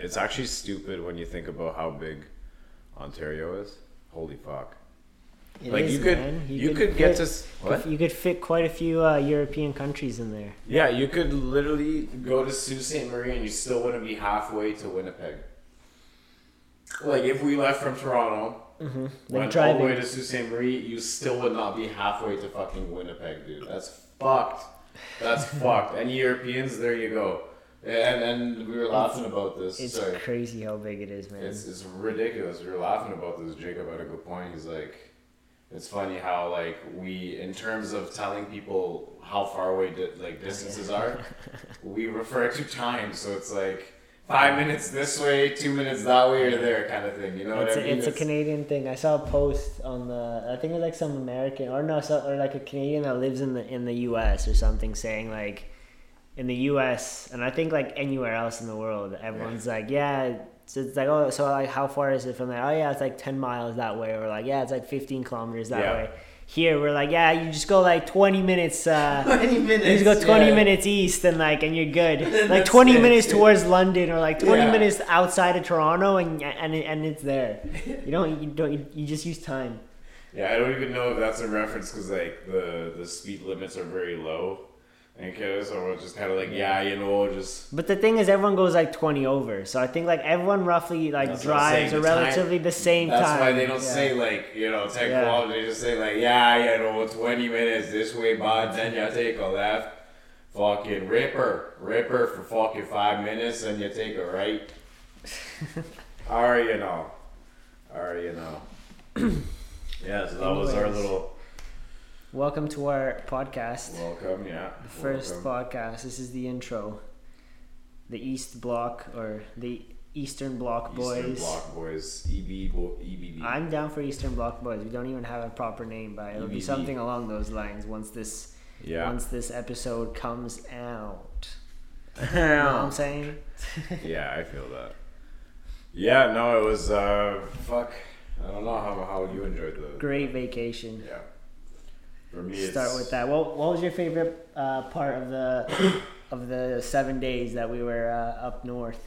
it's actually stupid when you think about how big Ontario is. Holy fuck. It like is, you could man. you, could get fit- to what? You could fit quite a few uh, European countries in there. Yeah, you could literally go to Sault Ste. Marie and you still wouldn't be halfway to Winnipeg. Like if we left from Toronto, Mm-hmm. Like went all the way to Sault Ste. Marie, you still would not be halfway to fucking Winnipeg, dude. That's fucked. That's fucked. Any Europeans, there you go. And and we were laughing about this. It's Sorry. crazy how big it is, man. It's, it's ridiculous. We were laughing about this. Jacob had a good point. He's like, it's funny how like we, in terms of telling people how far away di- like distances are, we refer to time. So it's like five minutes this way, two minutes that way, or there kind of thing. You know it's what I a, mean? it's a Canadian thing. I saw a post on the I think it was like some American or no, so, or like a Canadian that lives in the in the U.S. or something saying like in the U.S. and I think like anywhere else in the world, everyone's like, yeah. So it's like, oh, so like, how far is it from there? Oh, yeah, it's like ten miles that way, or like, yeah, it's like fifteen kilometers that Yeah. way. Here, we're like, yeah, you just go like twenty minutes. Uh, 20 minutes. you just go twenty yeah. minutes east, and like, and you're good. Like twenty it, minutes dude. towards London, or like twenty Yeah. minutes outside of Toronto, and and and it's there. You don't you don't you, you just use time. Yeah, I don't even know if that's a reference because like the the speed limits are very low. Okay, so we're just kind of like, yeah, you know, just But the thing is, everyone goes like twenty over. So I think like everyone roughly like That's what I'm saying, drives the a time- relatively the same That's time. That's why they don't Yeah. say like you know ten Yeah. kilometers. They just say like yeah, you know, twenty minutes this way, but Then you take a left, fucking ripper, ripper for fucking five minutes, and you take a right. Or you know, or you know. yeah, so that was our little Welcome to our podcast, welcome. Yeah, the first welcome. podcast. This is the intro. The East Block or the Eastern Block Boys. Eastern Block Boys, EB, bo- EBB. I'm down for Eastern Block Boys. We don't even have a proper name, but it'll be something along those lines once this yeah. once this episode comes out. You know what I'm saying? yeah, I feel that. Yeah, no, it was uh, fuck. I don't know how how you enjoyed the Great vacation. Yeah. For me, Start with that. What What was your favorite uh, part of the of the seven days that we were uh, up north?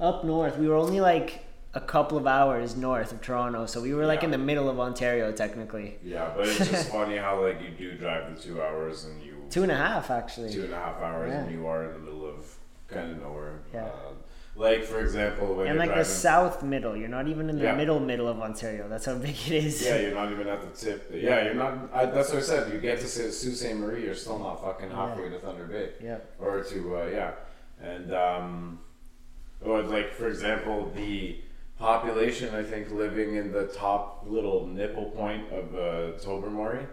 Up north, we were only like a couple of hours north of Toronto, so we were like Yeah. in the middle of Ontario technically. Yeah, but it's just funny how like you do drive the two hours and you Two and a half actually. two and a half hours Yeah. and you are in the middle of kind of nowhere. Yeah. Uh, like for example, when and like the south middle, you're not even in the Yeah. middle middle of Ontario. That's how big it is. Yeah, you're not even at the tip. Yeah, you're not. I, that's what I said. You get to Sa- Sault Ste. Marie, you're still not fucking halfway to Thunder Bay. Yeah. or to uh, yeah, and um, or like for example, the population I think living in the top little nipple point of uh, Tobermory.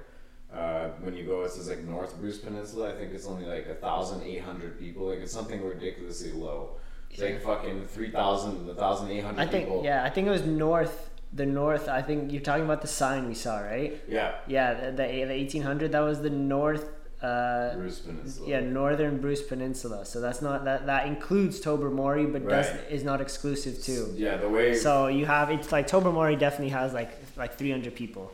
Uh, when you go, it says like North Bruce Peninsula. I think it's only like a thousand eight hundred people. Like it's something ridiculously low. It's like fucking three thousand, a thousand eight I think people. yeah, I think it was north. The north. I think you're talking about the sign we saw, right? Yeah, Yeah, the the, the 1800. That was the north. Uh, Bruce Peninsula. yeah, northern Bruce Peninsula. So that's not that that includes Tobermory, but does is not exclusive to. Yeah, the way. So you have it's like Tobermory definitely has like like 300 people.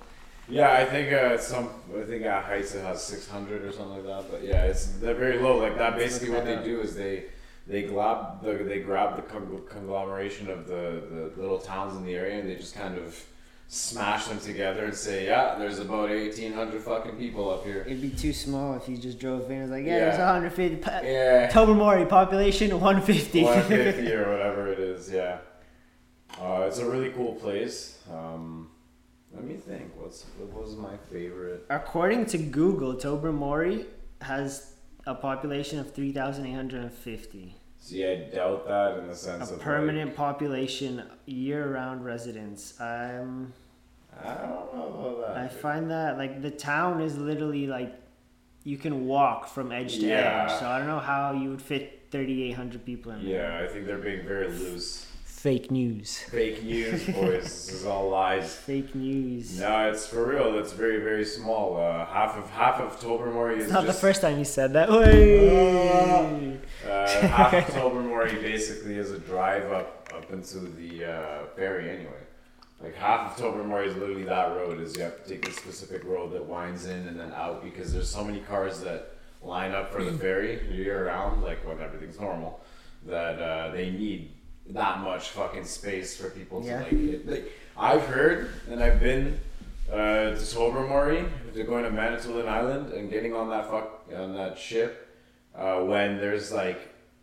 Yeah, I think uh, some. I think at heights it has six hundred or something like that. But yeah, it's they're very low. Like that. Basically, what they do is they they grab the they grab the conglomeration of the the little towns in the area and they just kind of smash them together and say, yeah, there's about eighteen hundred fucking people up here. It'd be too small if you just drove in. It's like yeah, Yeah. there's 150. Pa- Yeah, Tobermory population 150. one fifty or whatever it is. Yeah, uh, it's a really cool place. Um, let me think. What's what was my favorite? According to Google, Tobermory has a population of 3,850. See, I doubt that in the sense A of permanent population, year-round residents. Um, Like, I don't know about that. I find that like the town is literally like you can walk from edge to Yeah. edge. So I don't know how you would fit 3,800 people in. there. Yeah, I think they're being very loose. Fake news. Fake news, boys. this is all lies. Fake news. No, it's for real. It's very, very small. Uh, half of half of Tobermory is It's not just, the first time you said that. Oi! Uh, half of Tobermory basically is a drive up up into the uh, ferry anyway. Like half of Tobermory is literally that road. Is you have to take a specific road that winds in and then out because there's so many cars that line up for the ferry year round, like when everything's normal, that uh, they need that much fucking space for people to Yeah. like, hit. like. I've heard and I've been uh, to Tobermory, to going to Manitoulin Island and getting on that fuck on that ship uh, when there's like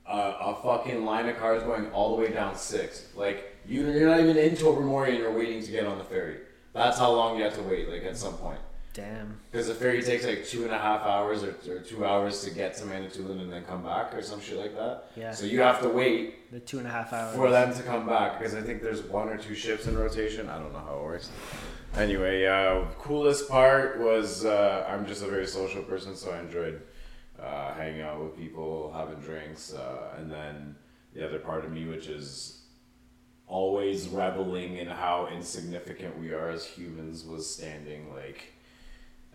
a, a fucking line of cars going all the way down six. Like you, you're not even in Tobermory and you're waiting to get on the ferry. That's how long you have to wait. Like at some point. Damn. Because the ferry takes like two and a half hours or, or two hours to get to Manitoulin and then come back or some shit like that. Yeah. So you have to wait The two and a half hours. for them to come back because I think there's one or two ships in rotation. I don't know how it works. Anyway, uh, coolest part was uh, I'm just a very social person, so I enjoyed uh, hanging out with people, having drinks, uh, and then the other part of me, which is always reveling in how insignificant we are as humans, was standing like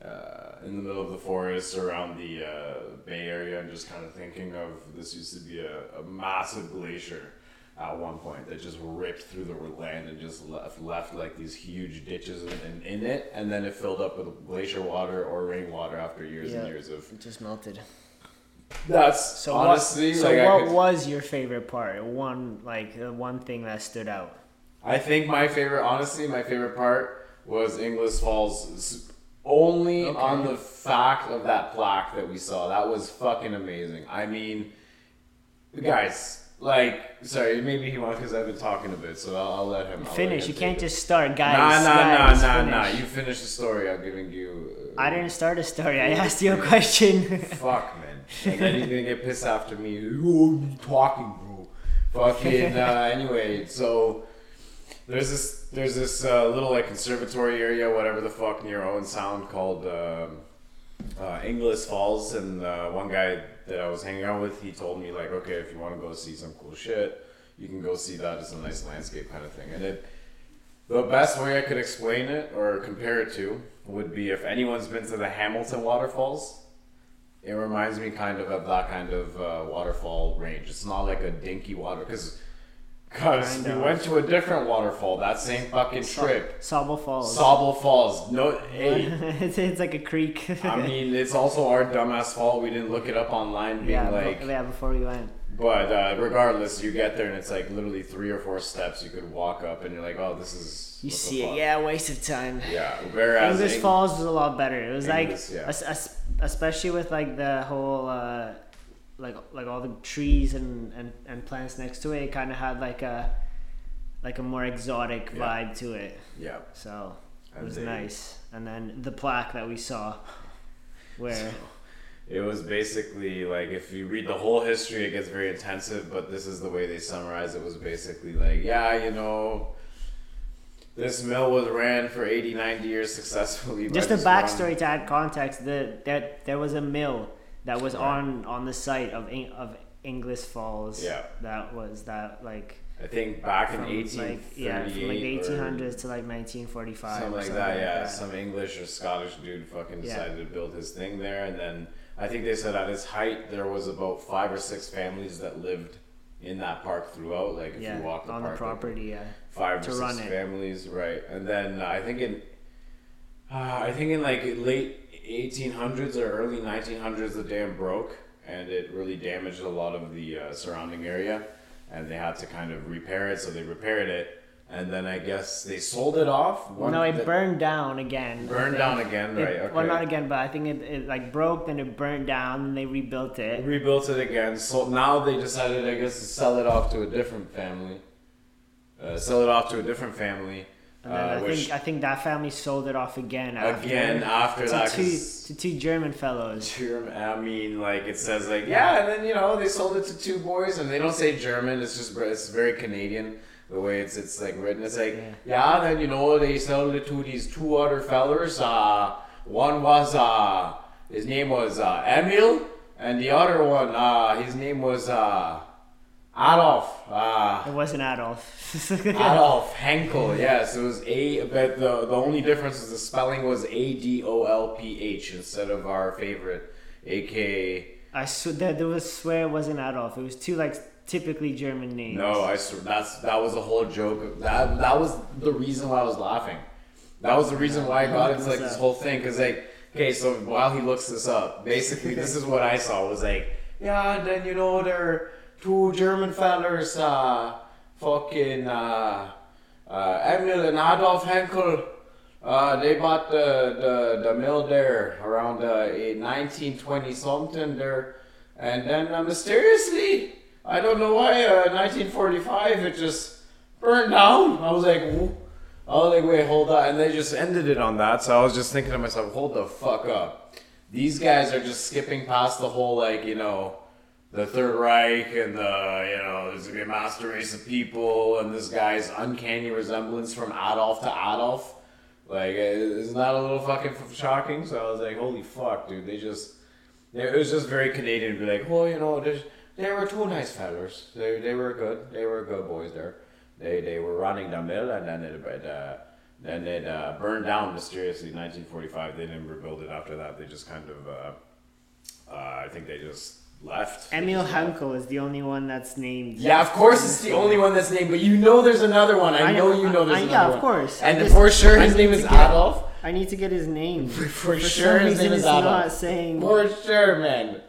uh, in the middle of the forest around the uh, Bay Area and just kind of thinking of this used to be a, a massive glacier at one point that just ripped through the land and just left left like these huge ditches in, in, in it, and then it filled up with glacier water or rainwater after years and years of. It just melted. That's So honestly what? So like what could- was your favorite part? One like the one thing that stood out. I think my favorite, honestly, my favorite part was Inglis Falls. Only Okay. on the fact of that plaque that we saw. That was fucking amazing. I mean, guys, like, sorry, maybe he wants because I've been talking a bit, so I'll, I'll let him. I'll let Finish. him You can't it. just start, guys. Nah, nah, guys, nah, nah, nah. You finish the story. I'm giving you. Uh, I didn't start a story. I asked you a question. Fuck, man. And then he's gonna get pissed after me. You talking, bro. Fucking. Uh, anyway, so there's this there's this uh, little like conservatory area, whatever the fuck, near Owen Sound called um uh, Inglis Falls, and uh, one guy that I was hanging out with, he told me like, okay, if you want to go see some cool shit, you can go see that. It's a nice landscape kind of thing, and it. The best way I could explain it or compare it to would be if anyone's been to the Hamilton waterfalls. It reminds me kind of of that kind of uh, waterfall range. It's not like a dinky water because because we went to a different waterfall that same fucking trip. Sauble Falls. Sauble Falls. No, hey, it's, it's like a creek. I mean it's also our dumbass fault. We didn't look it up online, being yeah, like. yeah, before we went. But uh, regardless, you get there and it's like literally three or four steps you could walk up, and you're like, oh, this is. You see it, yeah, waste of time. Yeah. Whereas English Eng- Falls was a lot better. It was Inglis, like, yeah. es- es- especially with like the whole, uh, like like all the trees and, and, and plants next to it. It kind of had like a, like a more exotic Yeah. vibe to it. Yeah. So it was nice. And then the plaque that we saw, where It was basically like if you read the whole history, it gets very intensive. But this is the way they summarize it. Was basically like, yeah, you know, this mill was ran for 80, 90 years successfully. just a this one- backstory to add context, the that there was a mill that was Right. on on the site of of Inglis Falls. Yeah. That was that like I think back in from like yeah from like the 1800s to like 1945 something like something that. Yeah, that. some English or Scottish dude fucking Yeah. decided to build his thing there, and then I think they said at its height there was about five or six families that lived in that park throughout. Like if yeah you walk the on park, the like, property yeah five to or six families, right? And then uh, I think in, uh, I think in like late 1800s or early 1900s, the dam broke and it really damaged a lot of the uh, surrounding area, and they had to kind of repair it. So they repaired it, and then I guess they sold it off. One- no it the- burned down again Burned down again, It- right? Okay. well not again but I think it, it like broke then it burned down and they rebuilt it rebuilt it again. So now they decided, I guess, to sell it off to a different family. Uh, sell it off to a different family. And then uh, I think I think that family sold it off again after, again after to that, two to two German fellows Germ- I mean, like it says, like yeah, and then you know they sold it to two boys, and they don't say German. It's just it's very Canadian the way it's it's like written. It's like yeah, then you know they sold it to these two other fellers. Uh, one was uh his name was uh, Emil, and the other one uh his name was uh Adolf. Uh, it wasn't Adolf Adolf Henkel, yes, it was A, but the the only difference is the spelling was A D O L P H instead of our favorite, A K. I sw- there, there was swear it wasn't Adolf. It was two like typically German names. No, I swear that's that was a whole joke. That that was the reason why I was laughing. That was the reason why I got into like this whole thing because like okay, so while he looks this up, basically this is what I saw was like yeah, and then you know there are two German fellers uh fucking uh, uh, Emil and Adolf Henkel. Uh, they bought the, the, the mill there around uh, 1920 something there, and then uh, mysteriously, I don't know why, uh, 1945 it just burned down. I was like, "Whoa." I was like, wait, hold on, and they just ended it on that. So I was just thinking to myself, hold the fuck up. These guys are just skipping past the whole like you know the Third Reich and the, you know, there's gonna be a master race of people and this guy's uncanny resemblance from Adolf to Adolf. Like, uh, isn't that a little fucking shocking? So I was like, holy fuck, dude. They just, it was just very Canadian to be like, well, you know, there's, they were two nice fellers. They, they were good. They were good boys there. They, they were running the mill and then it, uh, then it uh, burned down mysteriously in 1945. They didn't rebuild it after that. They just kind of, uh, uh, I think they just left. Emil. Henkel is the only one that's named. Yeah, of course it's the only one that's named, but you know there's another one. I, know, you know there's I- another yeah, one. Yeah, of course. And just- for sure his name is get- Adolf. I need to get his name. For some sure his name is it's not Adolf. saying. For sure, man.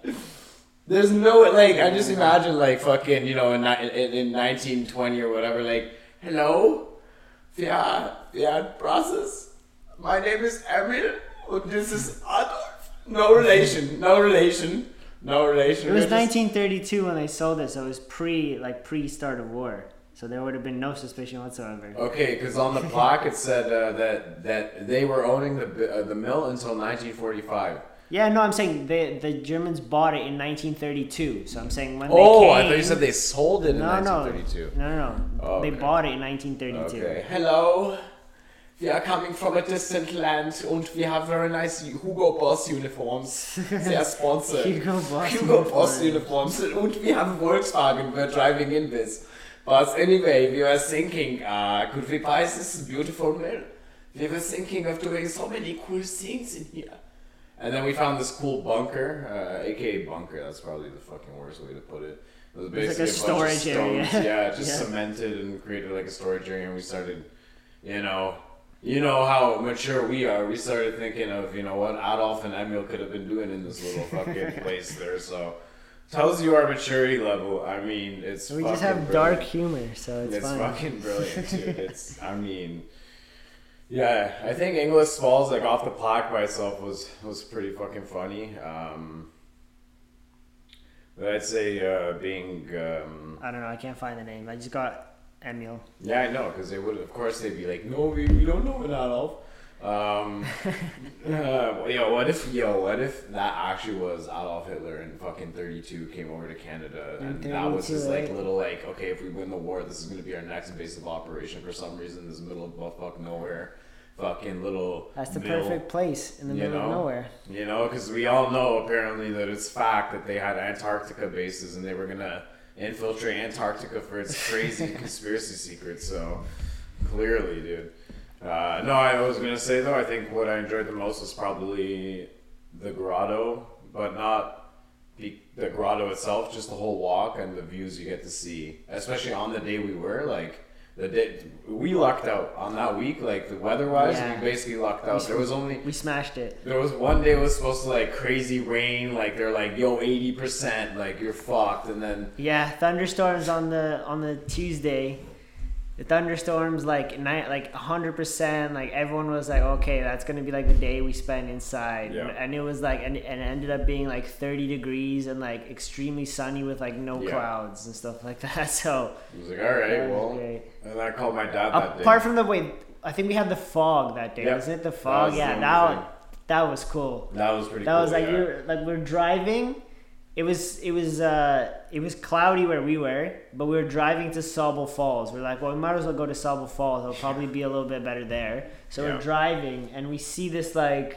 There's no like I just imagine like fucking you know in in, in 1920 or whatever like hello, yeah yeah process. My name is Emil. and This is Adolf. No relation. No relation. No relation. It was just- 1932 when they sold it, so it was pre like pre start of war. So there would have been no suspicion whatsoever. Okay, because on the plaque it said uh, that that they were owning the uh, the mill until 1945. Yeah, no, I'm saying the the Germans bought it in 1932. So I'm saying when they Oh, came. I thought you said they sold it in no, no, 1932. no, no, no. Oh, They bought it in 1932. Okay. Hello. We are coming from a distant land and we have very nice Hugo Boss uniforms. They are sponsored. Hugo Boss Hugo Boss uniforms. And we have a Volkswagen we're driving in this. But anyway, we were thinking, uh, could we buy this beautiful mill? We were thinking of doing so many cool things in here. And then we found this cool bunker, uh, aka bunker. That's probably the fucking worst way to put it. It was It's like a basically a, bunch storage area. stones, yeah, just Yeah. cemented and created like a storage area. And we started, you know, you know how mature we are. We started thinking of, you know, what Adolf and Emil could have been doing in this little fucking place there. So tells you our maturity level. I mean, it's We just have brilliant. dark humor, so it's, It's fine. fucking brilliant, dude. It's, I mean, yeah, I think Inglis Falls, like off the plaque by itself, was was pretty fucking funny. Um, but I'd say uh, being, um, I don't know. I can't find the name. I just got Emil. yeah, I know, because they would, of course, they'd be like, no, we, we don't know an Adolf. Um, uh, yo, what if, yo, what if that actually was Adolf Hitler and fucking 32 came over to Canada and that was his like little like, okay, if we win the war, this is gonna be our next invasive operation for some reason, this middle of buttfuck nowhere, fucking little. That's the mill. perfect place in the middle of nowhere. You know, because we all know apparently that it's fact that they had Antarctica bases and they were gonna infiltrate Antarctica for its crazy conspiracy secrets. So clearly, dude. Uh, no, I was gonna say though, I think what I enjoyed the most was probably the grotto, but not the, the grotto itself, just the whole walk and the views you get to see. Especially on the day we were like. The day, we lucked out on that week, like the weather-wise, Yeah. we basically lucked out. There was only We smashed it. there was one day it was supposed to like crazy rain, like they're like, yo, eighty percent, like you're fucked, and then Yeah, thunderstorms on the on the Tuesday. The thunderstorms like night like hundred percent. Like everyone was like, okay, that's gonna be like the day we spend inside. Yeah. And it was like, and, and it ended up being like thirty degrees and like extremely sunny with like no Yeah. clouds and stuff like that. So I was like, all right, that well, great. and I called my dad that day. Apart from the way, I think we had the fog that day. Wasn't it the that fog? was yeah, only that was, that was cool. that was pretty. Cool. That cool, was like you're like we're driving. It was it was uh it was cloudy where we were, but we were driving to Sauble Falls. We're like, well, we might as well go to Sauble Falls. It'll probably be a little bit better there. So Yeah. we're driving, and we see this like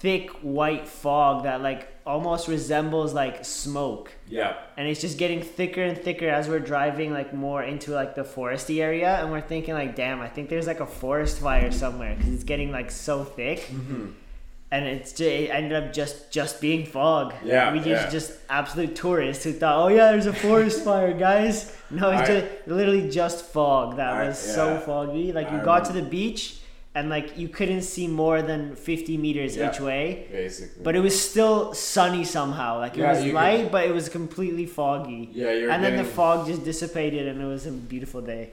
thick white fog that like almost resembles like smoke Yeah, and it's just getting thicker and thicker as we're driving like more into like the foresty area and we're thinking like damn i think there's like a forest fire somewhere because it's getting like so thick Mm-hmm. And it's just, it ended up just just being fog Yeah, we just yeah. just absolute tourists who thought oh yeah there's a forest fire guys no it's I- just literally just fog that I- was so foggy like you I got to the beach and like you couldn't see more than 50 meters Yeah. each way. basically. But it was still sunny somehow. Like it Yeah, was light, could- but it was completely foggy. yeah, you're and then the fog just dissipated, and it was a beautiful day.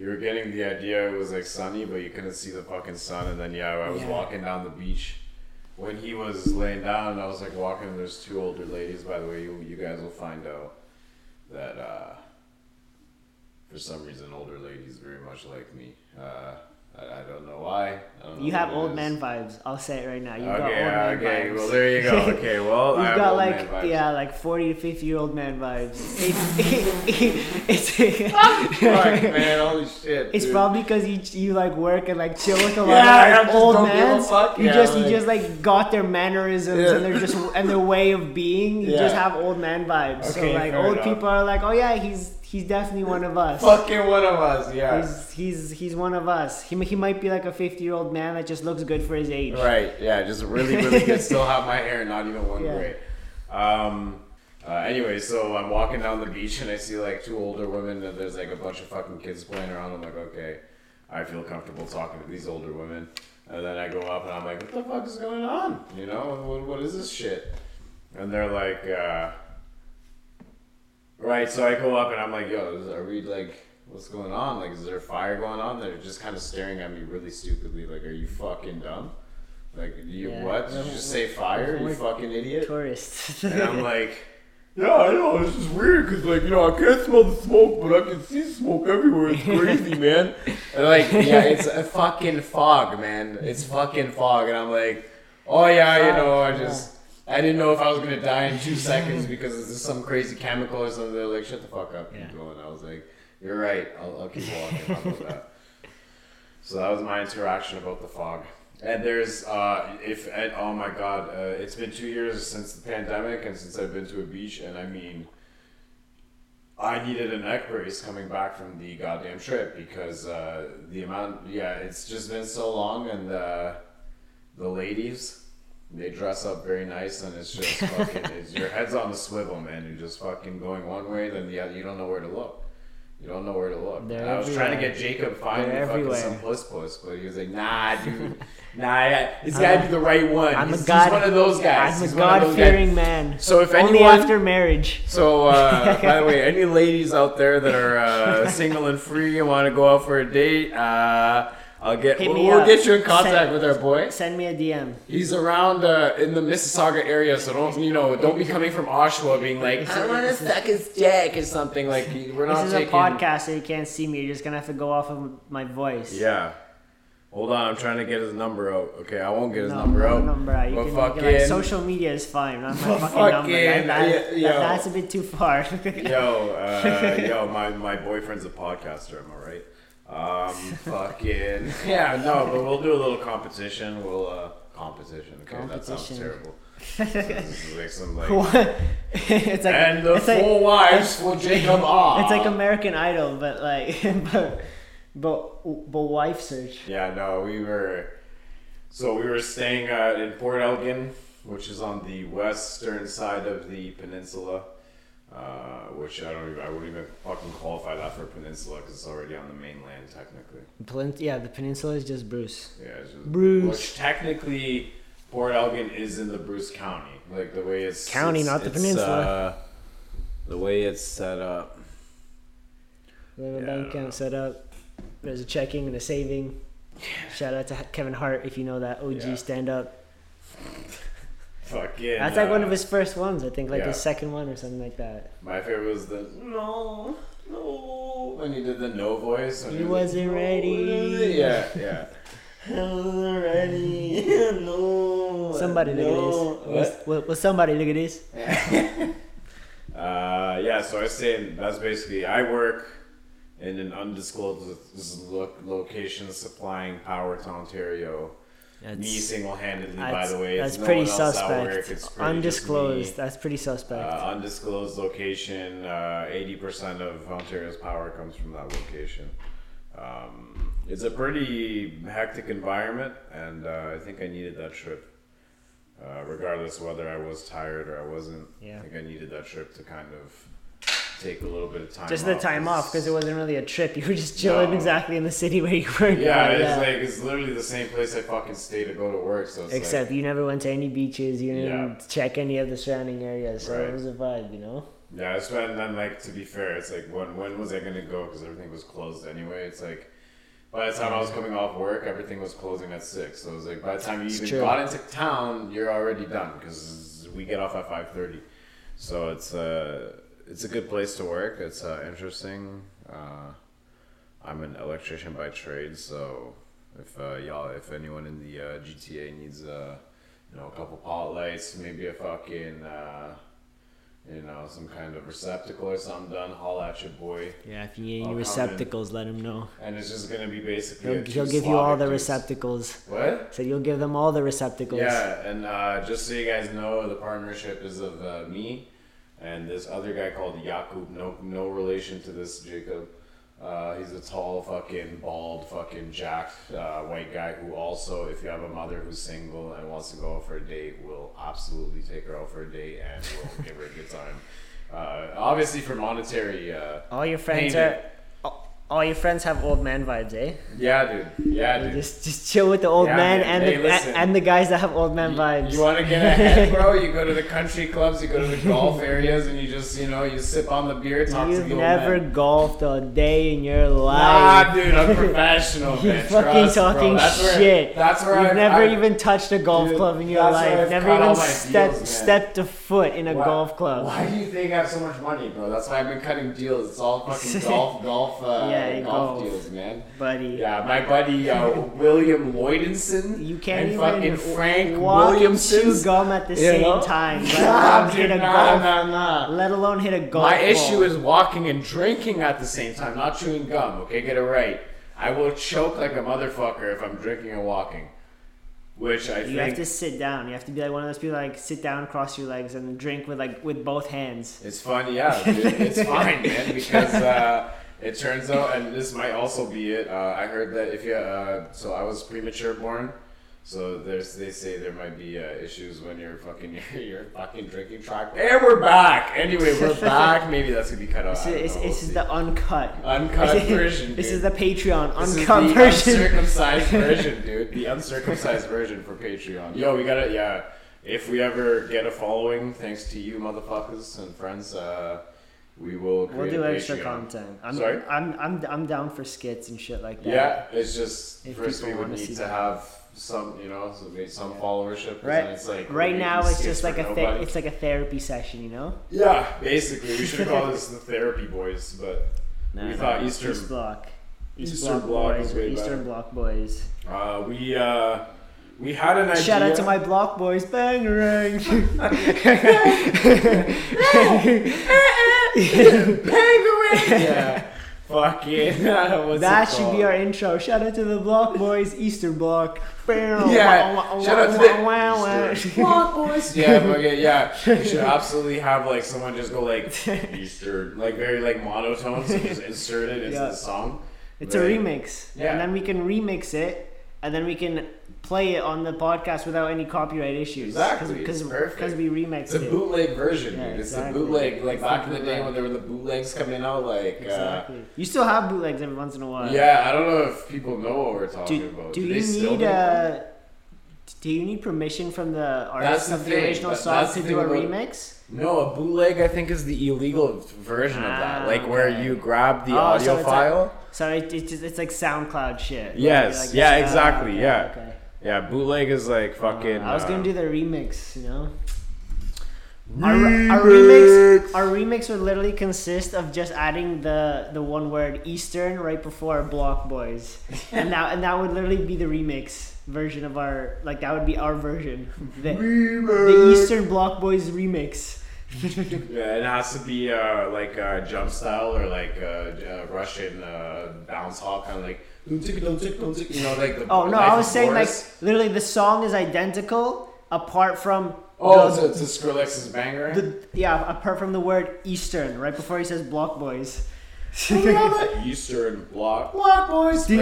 You were getting the idea it was like sunny, but you couldn't see the fucking sun. And then yeah, I was Yeah. walking down the beach. When he was laying down, I was like walking. and There's two older ladies. By the way, you, you guys will find out that uh, for some reason older ladies very much like me. Uh, I, I don't know why. I don't know You have old man vibes. I'll say it right now. You've got old okay, man okay. vibes. Well, there you go. Okay, well, You've got like yeah, like forty to fifty year old man vibes. It's it's, Fuck, man, holy shit. it's dude. probably because you you like work and like chill with a lot Yeah, of like, old don't give a men. You Yeah, just you just like got their mannerisms Yeah. and they're just and their way of being. You just have old man vibes. Okay, so like old enough. people are like, oh yeah, he's he's definitely one of us. Fucking one of us, yeah. He's he's he's one of us. He he might be like a fifty year old man that just looks good for his age. Right, yeah, just really, really good. Still have my hair, not even one Yeah. gray. Um, uh, anyway, so I'm walking down the beach and I see like two older women and there's like a bunch of fucking kids playing around. I'm like, okay, I feel comfortable talking to these older women. And then I go up and I'm like, what the fuck is going on? You know, what, what is this shit? And they're like, uh, right. So I go up and I'm like, yo, is- are we like, what's going on? Like, is there a fire going on? They're just kind of staring at me really stupidly, like, are you fucking dumb? Like, you Yeah. what? Did you just say fire? You fucking idiot. Tourists. And I'm like, yeah, I know. This is weird because, like, you know, I can't smell the smoke, but I can see smoke everywhere. It's crazy, man. And like, yeah, it's a fucking fog, man. It's fucking fog, and I'm like, oh yeah, you know, I just. I didn't know if I was gonna die in two seconds because this is some crazy chemical or something. They're like, shut the fuck up, keep Yeah. going. I was like, you're right. I'll, I'll keep walking. That? So that was my interaction about the fog. And there's, uh, if, and, oh my god, uh, it's been two years since the pandemic and since I've been to a beach, and I mean, I needed a neck brace coming back from the goddamn trip because uh, the amount, yeah, it's just been so long, and uh, the ladies, they dress up very nice, and it's just fucking, it's, your head's on the swivel, man. You're just fucking going one way, then the other, you don't know where to look. You don't know where to look. They're I was trying to get Jacob find me fucking some puss puss, but he was like, nah, dude, nah, yeah, it's gotta be the right one. I'm he's, a god. he's one of those guys. I'm He's a God fearing man. So if Only anyone, after marriage. so uh, by the way, any ladies out there that are uh, single and free and want to go out for a date, uh, I'll get. Hit We'll, me we'll up. get you in contact Send- with our boy. Send me a DM. He's around uh, in the Mississauga area, so don't you know? Don't be coming from Oshawa being like, I want to suck his dick or something. Like we're not This is taking. a podcast, so you can't see me. You're just gonna have to go off of my voice. Yeah. Hold on, I'm trying to get his number out. Okay, I won't get his No, number out. number out. You But can, can, like, fucking- social media is fine. Not my Fucking- fucking number. That, that, that- that's a bit too far. yo, uh, yo, my, my boyfriend's a podcaster. Am I right? Um, fucking yeah, no, but we'll do a little competition. We'll uh, competition. Okay, that sounds Competition. terrible. this is like some like it's like and the it's like, four wives for Jacob Ah. it's like American Idol, but like but but but wife search. Yeah, no, we were. So we were staying uh, in Port Elgin, which is on the western side of the peninsula. Uh, which I don't even, I wouldn't even fucking qualify that for a peninsula because it's already on the mainland technically. Pen- yeah, the peninsula is just Bruce. Yeah, it's just, Bruce. Which technically, Port Elgin is in the Bruce County, like the way it's County, it's- not the peninsula. Uh, the way it's set up. Have Yeah, bank account set up. There's a checking and a saving. Shout out to Kevin Hart if you know that OG Yeah. stand up. Fucking. That's like one of uh, his first ones, I think, like yeah. his second one or something like that. My favorite was the no, no. When he did the no voice. He was like, wasn't "No, ready." Yeah, yeah. I wasn't ready. no. Somebody look no. at this. Will, will, will somebody look at this? Uh, yeah, so I say in- that's basically I work in an undisclosed location supplying power to Ontario. Me single-handedly, by that's, the way. That's no pretty suspect. It's pretty. Undisclosed. That's pretty suspect. Uh, undisclosed location. Uh, Eighty percent of Ontario's power comes from that location. Um, it's a pretty hectic environment, and uh, I think I needed that trip. Uh, regardless whether I was tired or I wasn't, Yeah. I think I needed that trip to kind of take a little bit of time. Just the time off because it wasn't really a trip. You were just chilling No. exactly in the city where you were. Yeah, it's like it's literally the same place I fucking stay to go to work. So it's Except you never went to any beaches. You didn't Yeah. check any of the surrounding areas. So Right. it was a vibe, you know. yeah, it's been then like to be fair, it's like when when was I gonna go because everything was closed anyway. It's like by the time I was coming off work, everything was closing at six. So it was like by the time you It's even true. got into town, you're already done because we get off at five thirty. So it's uh it's a good place to work. It's uh, interesting. Uh, I'm an electrician by trade, so if uh, y'all, if anyone in the uh, GTA needs uh, you know a couple pot lights, maybe a fucking uh, you know some kind of receptacle or something done, holla at your boy. Yeah, if you need any receptacles, let him know. And it's just gonna be basically. He'll, he'll give you all the dudes. receptacles. What? Said you'll give them all the receptacles. Yeah, and uh, just so you guys know, the partnership is of uh, me and this other guy called Jakub. No, no relation to this Jacob. Uh, he's a tall, fucking, bald, fucking, jacked uh, white guy who also, if you have a mother who's single and wants to go out for a date, will absolutely take her out for a date and will give her a good time. Uh, obviously, for monetary. Uh, All your friends Painted. are. All- your friends have old man vibes, eh? yeah, dude. Yeah, dude. Just just chill with the old Yeah, man man. and Hey, the listen. and the guys that have old man vibes. You want to get ahead, bro? You go to the country clubs, you go to the golf areas, and you just, you know, you sip on the beer, talk to the old man. You've never golfed a day in your life. Nah, dude, I'm professional, you man. fucking Trust, talking That's where, shit. That's where You've I've, never I've- even touched a golf Dude, club in your life. Never even stepped deals, stepped a foot in a Why- golf club. Why do you think I have so much money, bro? That's why I've been cutting deals. It's all fucking golf, golf, uh, Yeah, golf golf. deals, man. Buddy. Yeah, my buddy uh, William Lloydinson You can't and even fucking Frank walk and chew gum at the You same know? time. Let alone hit a nah, golf. nah, nah. Let alone hit a golf. My ball. issue is walking and drinking at the same time, not chewing gum. Okay, get it right. I will choke like a motherfucker if I'm drinking and walking. Which I You have to sit down. You have to be like one of those people like sit down, cross your legs, and drink with like with both hands. it's fun. Yeah, it's fine, man. Because uh, it turns out, and this might also be it. Uh, I heard that if you, uh, so I was premature born. So there's, they say there might be uh, issues when you're fucking, you're, you're fucking drinking track. And we're back. Anyway, we're back. Maybe that's gonna be cut off. This I is, this we'll is see. the uncut. uncut version. This dude. is the Patreon This is uncut the version. uncircumcised version, dude. The uncircumcised version for Patreon. Yo, we gotta, yeah. If we ever get a following, thanks to you, motherfuckers and friends, uh, we will create We'll do extra Patreon. content. I'm, Sorry? I'm I'm I'm down for skits and shit like that. Yeah, it's just If first we would need to that. have some, you know, some, some Yeah. followership. 'cause Right. It's like Right now, it's just like a ther- it's like a therapy session, you know. yeah, basically, we should call this the therapy boys, but we thought Eastern. East Block. East Eastern Block, Block boys. is way Eastern better. Block boys. Uh, we uh, we had an idea. Shout out to my Block boys. Bangarang. yeah. Fuck What's that it should be our intro. Shout out to the Block boys. Easter Block. Yeah. Shout out to the wow, Eastern Block boys. Yeah, but yeah, yeah. We should absolutely have like someone just go like Easter, like very like monotone, so just insert it into Yeah. the song. It's a remix. Yeah. And then we can remix it, and then we can play it on the podcast without any copyright issues. Exactly, Because it's we remixed It's a it. bootleg version, Yeah, dude. It's exactly. the bootleg, like It's back in the day when there were the bootlegs coming out, like. Exactly. you still have bootlegs every once in a Uh, while. yeah, I don't know if people know what we're talking Do, about. do they you need uh do you need permission from the artist of the original That- song to do a remix? No, a bootleg I think is the illegal version of that. Ah, Like where you grab the Oh, so audio it's file. So it, it's just, it's like SoundCloud shit. Yes, Like, yeah, ah, exactly, okay, yeah. okay. Yeah, bootleg is like fucking. I was gonna uh, do the remix, you know. Our, our remix, our remix would literally consist of just adding the the one word Eastern right before Block Boys, and that and that would literally be the remix version of our like that would be our version, the, the Eastern Block Boys remix. Yeah, it has to be uh, like uh, jump style or like uh, uh, Russian uh, bounce hall kind of like. You know, like the. Oh no, Life I was of saying like literally the song is identical apart from Oh, the, it's a, it's a Skrillex's banger. the yeah apart from the word Eastern right before he says Block Boys. Eastern Bloc. Block Boys. So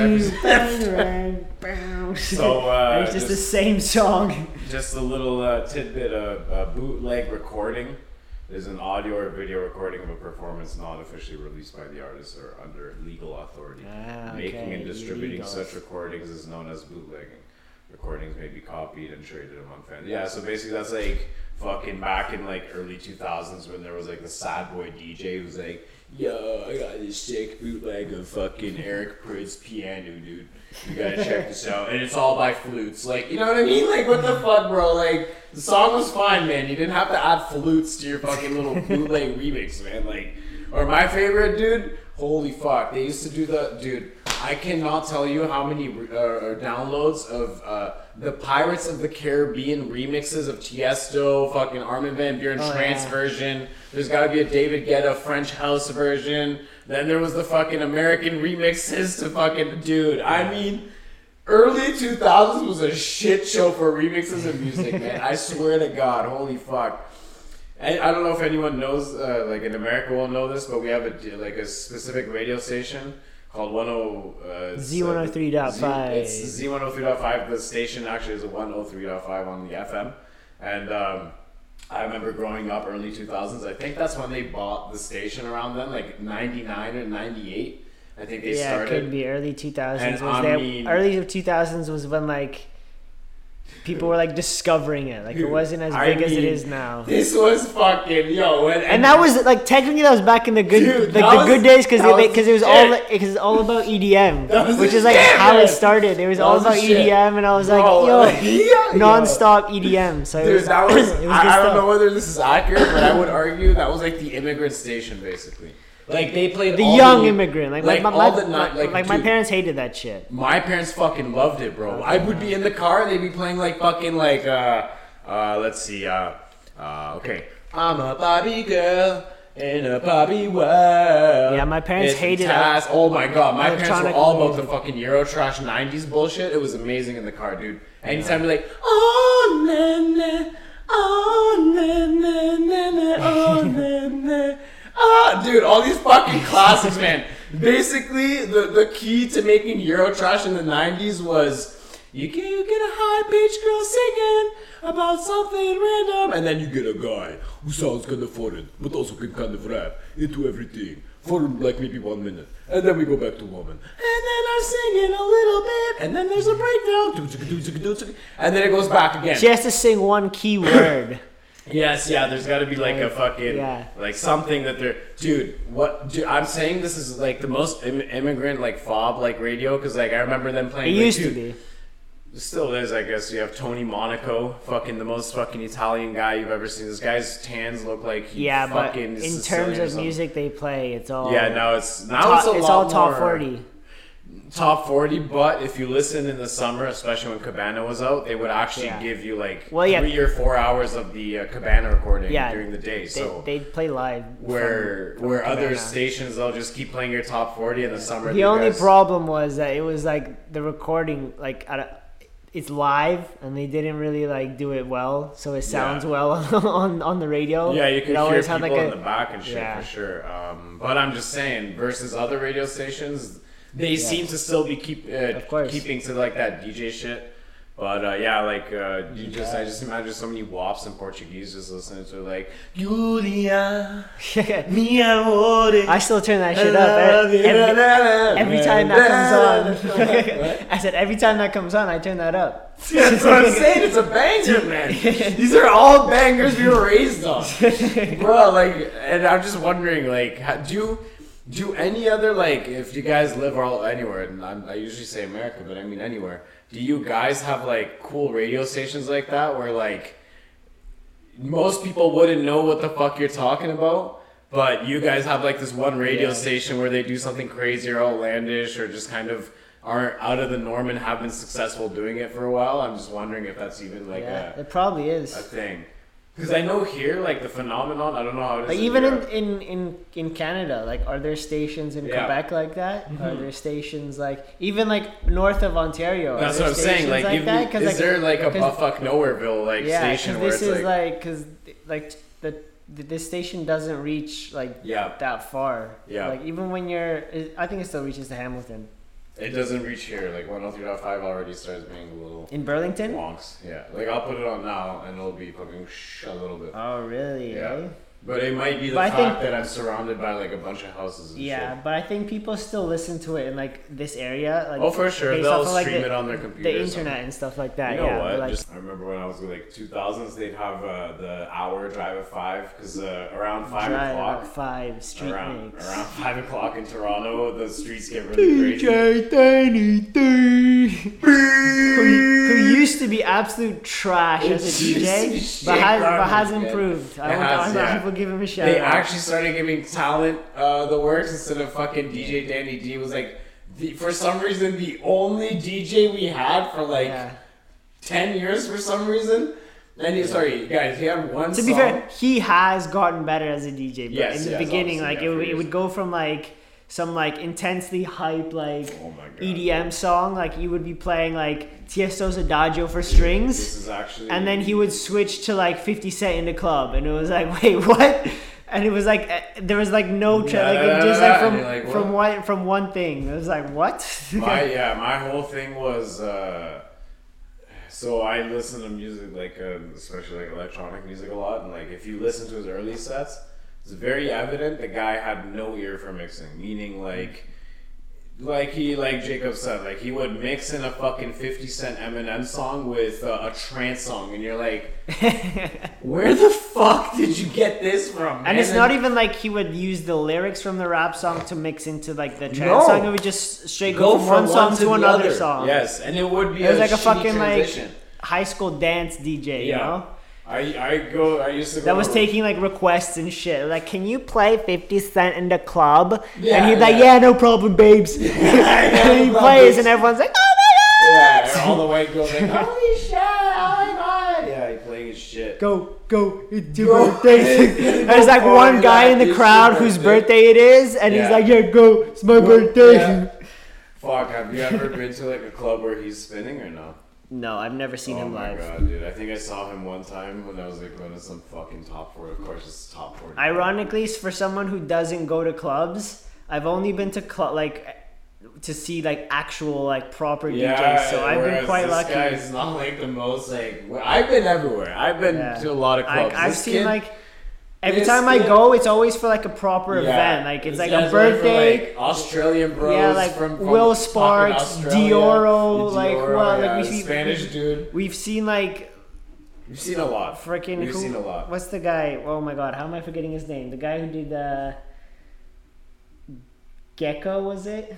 uh, it's just, just, the same song. just a little uh, tidbit of uh, bootleg recording. Is an audio or video recording of a performance not officially released by the artist or under legal authority. Ah, Making okay, and distributing such recordings is known as bootlegging. Recordings may be copied and traded among fans. Yeah, so basically that's like fucking back in like early 2000s when there was like the sad boy DJ who's like, Yo, I got this sick bootleg of fucking Eric Prydz piano, dude. You gotta check this out. And it's all by flutes. Like, you know what I mean? Like, what the fuck, bro? Like, the song was fine, man. You didn't have to add flutes to your fucking little bootleg remix, man. Like, or my favorite, dude, holy fuck. They used to do the, dude, I cannot tell you how many uh, uh, downloads of uh, the Pirates of the Caribbean remixes of Tiesto, fucking Armin Van Buuren Oh, trance yeah. version. There's gotta be a David Guetta French house version. Then there was the fucking American remixes to fucking, dude, I mean, early 2000s was a shit show for remixes of music, man. I swear to God, holy fuck. I, I don't know if anyone knows, uh, like in America will know this, but we have a like a specific radio station called 10 uh, it's, uh, Z103.5. It's Z103.5. The station actually is a 103.5 on the FM, and um, I remember growing up early 2000s. I think that's when they bought the station around then, like 99 or 98. I think they yeah, started. it could be early 2000s. And was mean- early 2000s was when like people were like discovering it. Like it wasn't as I big as it is now. This was fucking yo, and, And that was like technically that was back in the good Dude, like the was- good days because because it was shit. all because it's all about EDM, which is like shit, how man. it started. It was That all was about. EDM, and I was Bro, like, yo, yeah, yo. EDM. So it Dude, was, that was. it was I, I don't know whether this is accurate, but I would argue that was like the immigrant station, basically. Like they played The young the- immigrant, like, like my, my, all my, the like, like, my parents hated that shit. My parents fucking loved it, bro. I would be in the car, they'd be playing like fucking like uh uh let's see uh uh okay. I'm a Barbie girl in a Barbie world. Yeah, my parents It's hated fantastic. Oh my god, my parents were all about the fucking Eurotrash '90s bullshit. It was amazing in the car, dude. Anytime you're like, oh na na, oh na na na na, oh na na. Ah, dude, all these fucking classics, man. Basically, the, the key to making Eurotrash in the 90s was you get, you get a high pitched girl singing about something random, and then you get a guy who sounds kind of foreign, but also can kind of rap into everything for like maybe one minute. And then we go back to woman. And then I'm singing a little bit, and then there's a breakdown. And then it goes back again. She has to sing one key word. Yes, yeah. There's got to be like a fucking Yeah. like something that they're dude. What dude, I'm saying this is like the most Im- immigrant like fob like radio because like I remember them It playing. like, used to be. Still is, I guess. You have Tony Monaco, fucking the most fucking Italian guy you've ever seen. This guy's tans look like he Yeah, but in Sicilian terms of music they play, it's all Yeah, no, it's now top, it's it's all top forty. Top 40 but if you listen in the summer especially when cabana was out they would actually Yeah. give you like Well, yeah. three or four hours of the uh, cabana recording Yeah, during the day They, so they'd play live. where from- from where other Cabana. stations they'll just keep playing your top 40 in the summer The only guys- problem was that it was like the recording, like at a, it's live, and they didn't really like do it well, so it sounds Yeah. well on on the radio. yeah you It can hear always people like, in a- the back and shit for sure um, but i'm just saying versus other radio stations they seem to still be keep uh, Of course. keeping to like that dj shit but uh, yeah, like uh, you just, I just imagine so many wops in Portuguese just listening to like Julia, mi amore. I still turn that shit up every, every, every time that comes on. I said every time that comes on, I turn that up. That's what I'm saying. It's a banger, man. These are all bangers we were raised on, bro. Like, and I'm just wondering, like, how, do do any other like, if you guys live all anywhere, and I'm, I usually say America, but I mean anywhere. Do you guys have like cool radio stations like that where like most people wouldn't know what the fuck you're talking about? But you guys have like this one radio station where they do something crazy or outlandish or just kind of aren't out of the norm and have been successful doing it for a while. I'm just wondering if that's even like yeah, a, it probably is a thing. Because I know here, like the phenomenon, I don't know how it is. Like in even in, Europe. in, in, in Canada, like are there stations in Yeah. Mm-hmm. Quebec like that? Are there stations like even like north of Ontario? That's what I'm saying. Like, give that? 'Cause, is there like a Bufffuck Nowhereville like yeah, station where this it's is like, like because like the, the this station doesn't reach like yeah, that far. Yeah. Like even when you're, I think it still reaches to Hamilton. It doesn't reach here. Like 103.5 already starts being a little In Burlington. wonks. Yeah, like I'll put it on now and it'll be fucking shh a little bit. Oh really? Yeah. eh? But it might be the But fact think- that I'm surrounded by like a bunch of houses. And Yeah, Shit. but I think people still listen to it in like this area. Like, Oh, for sure. They'll of, like, stream the, it on their the computer. or internet and stuff like that. You know yeah, what? like, Just I remember when I was like 2000s, they'd have uh, the hour drive at five because uh, around five o'clock, five street around, mix. around five o'clock in Toronto, the streets get really crazy. DJ Danny who, used to be absolute trash as a It used to be DJ, but has, but has improved. I want, yeah. people give him a shout They out. actually started giving talent uh, the works instead of fucking DJ Danny D was like, the, for some reason, the only DJ we had for like yeah. 10 years for some reason. And he, sorry, guys, he had one To song. be fair, he has gotten better as a DJ. But Yes, in the yes, beginning, like yeah, it, it would go from like some like intensely hype like oh. EDM song, like you would be playing like Tiesto's Adagio for strings. This is actually. and then he would switch to like 50 cent in the club and it was like wait what and it was like eh, there was like no tra- like it just like from like, from one from one thing it was like what my yeah, my whole thing was uh, so I listen to music like uh, especially like electronic music a lot, and like if you listen to his early sets, it's very evident the guy had no ear for mixing, meaning like. Like he, like Jacob said, like he would mix in a fucking Fifty Cent Eminem song with uh, a trance song, and you're like, where the fuck did you get this from? and man? it's not even like he would use the lyrics from the rap song to mix into like the trance No. song it would just straight go, from, one song to, the another other. song Yes, and it would be it was like a fucking like high school dance dj you know I I go. I used to go. that was taking like requests and shit. Like, can you play 50 Cent in the club? Yeah, and he'd like, yeah. yeah, no problem, babes. yeah, and he no plays, problem. and everyone's like, oh my god! Yeah, all the white girls like, holy shit! Oh my god! Yeah, he playing his shit. Go, go, it's Go. your birthday. there's like one guy in the crowd whose birthday. it is, and he's like, yeah, go, it's my Go, birthday. yeah. Fuck, have you ever been to like a club where he's spinning or no? No, I've never seen oh him my god, dude! I think I saw him one time when I was like going to some fucking top four. Of course, it's top four. Ironically, for someone who doesn't go to clubs, I've only been to club like to see like actual like proper DJs. So I've been quite this lucky. Guy's not like the most like. I've been everywhere. I've been Yeah. to a lot of clubs. I, I've This seen kid- like every time I go, it's always for like a proper Yeah. event. Like it's This like a birthday. like, Australian bros. yeah, like from, from Will Sparks. Deorro, like well, yeah, like we see Spanish dude. We've seen like We've seen a lot. freaking We've who? seen a lot. What's the guy? Oh my god, how am I forgetting his name? The guy who did uh, Gecko was it?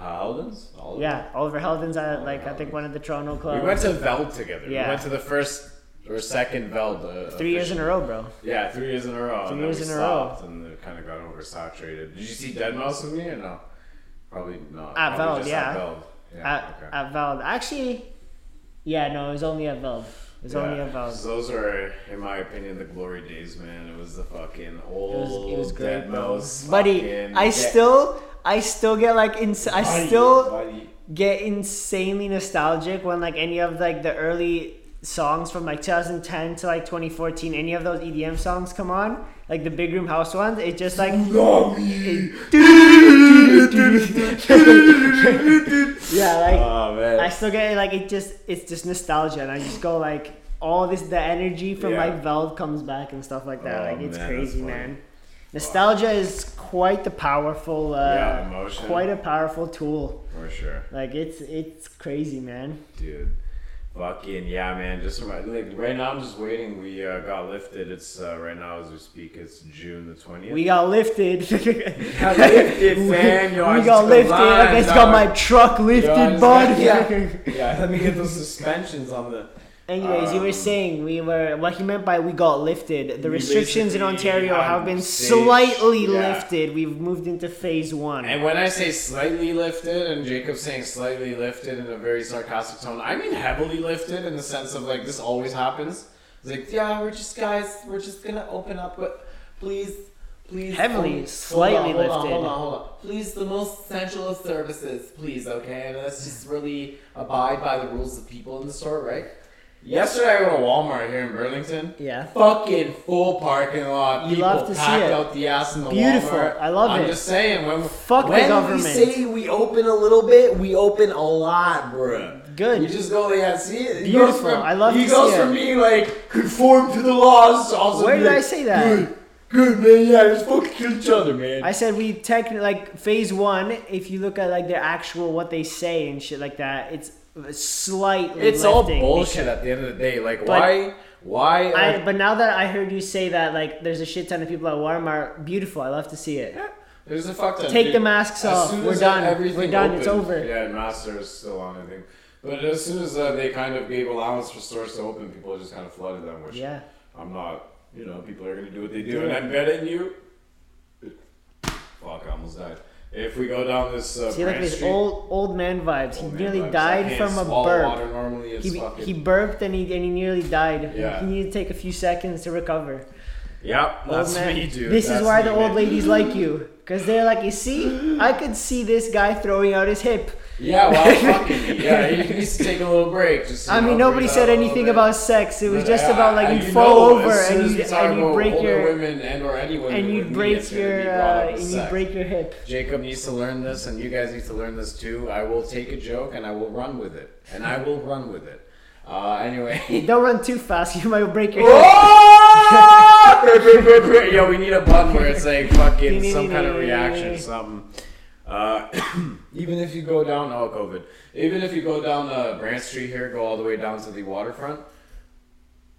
Haldens? Haldens? Yeah, Oliver Heldens at Oliver like I think Heldens. one of the Toronto clubs. We went to Veld together. Yeah. We went to the first or second Veld. Uh, Three years in a row, bro. Yeah, three years in a row. Three years in a row. And it kind of got oversaturated. Did you see Deadmau5 with me or no? Probably not. At Probably Veld, yeah. At Veld. Yeah, at okay. at Veld. Actually, yeah, no, it was only at Veld. It was only at Veld. So those are, in my opinion, the glory days, man. It was the fucking It old was, it was great, Dead. Mouse. Buddy, I Yeah. still, I still get like, ins- I still buddy. get insanely nostalgic when like any of like the early songs from like 2010 to like 2014, any of those EDM songs come on, like the big room house ones. It just like, it- yeah, like Oh man. I still get it, like it just it's just nostalgia and I just go like all this the energy from Yeah. like Veld comes back and stuff like that. Oh, like it's man, crazy, man. Nostalgia is quite the powerful uh Yeah, emotion. quite a powerful tool. For sure, Like it's it's crazy, man. dude. Fucking yeah, man. Just remind, like right now, I'm just waiting. We uh, got lifted. It's uh, right now as we speak. It's June the twentieth. We got lifted. got lifted, fam. Yo, I we just got got lifted. I lined, just got my truck lifted, Yo, bud. got- yeah. yeah, let me get those suspensions on the. Anyways, you were Um, saying we were what he meant by we got lifted. The restrictions in Ontario have been stage- slightly yeah. lifted. We've moved into phase one. And when I say slightly lifted, and Jacob's saying slightly lifted in a very sarcastic tone, I mean heavily lifted in the sense of like this always happens. It's like, yeah, we're just guys, we're just gonna open up, but please, please. Heavily, slightly hold on, hold lifted. On, hold on, hold on. Please, the most essential of services, please, okay? And let's just really abide by the rules of people in the store, right? Yesterday I went to Walmart here in Burlington. yeah. Fucking full parking lot. You People love to see it. out the ass in the Beautiful. Walmart. I love it. I'm just saying when Fuck the when government. we say we open a little bit, we open a lot, bruh. Good. You just go there and see it. Beautiful. Goes from, I love He goes from it. being like conform to the laws to also Where did I say that? Good. Good man, yeah, just fucking kill each other, man. I said we technically like phase one. If you look at like their actual what they say and shit like that, it's slightly. it's all bullshit because- at the end of the day. Like, why? Why? I, but now that I heard you say that, like, there's a shit ton of people at Walmart. Beautiful. I love to see it. yeah, there's a fuck ton. Take dude. the masks As off. We're done. everything We're done. It's over. Yeah, masks are still on, I think. But as soon as uh, they kind of gave allowance for stores to open, people just kind of flooded them. Which Yeah. I'm not. You know, people are gonna do what they do, Do and. I'm betting you. Fuck, I almost died. If we go down this uh, See, like this Street, old old man vibes. old he man nearly vibes, died from a burp. Water normally, it's He, fucking. he burped and he and he nearly died. Yeah. He needed to take a few seconds to recover. Yep, Old that's man. me, dude. This That's is why me, the old man. ladies like you. Because they're like, you see, I could see this guy throwing out his hip. Yeah, well, fucking yeah. He needs to take a little break. Just. I mean, nobody said out a little anything about sex. It was But, just about like you'd you fall over and you'd, and you'd break your women and or any women and you'd me, break your uh, and you'd break your hip. Jacob needs to learn this, and you guys need to learn this too. I will take a joke and I will run with it, and I will run with it. Uh, anyway. Don't run too fast. You might break your hip. Yo, we need a button where it's like fucking some kind of reaction, or something. Uh, even if you go down, oh COVID. Even if you go down uh, Brant Street here, go all the way down to the waterfront.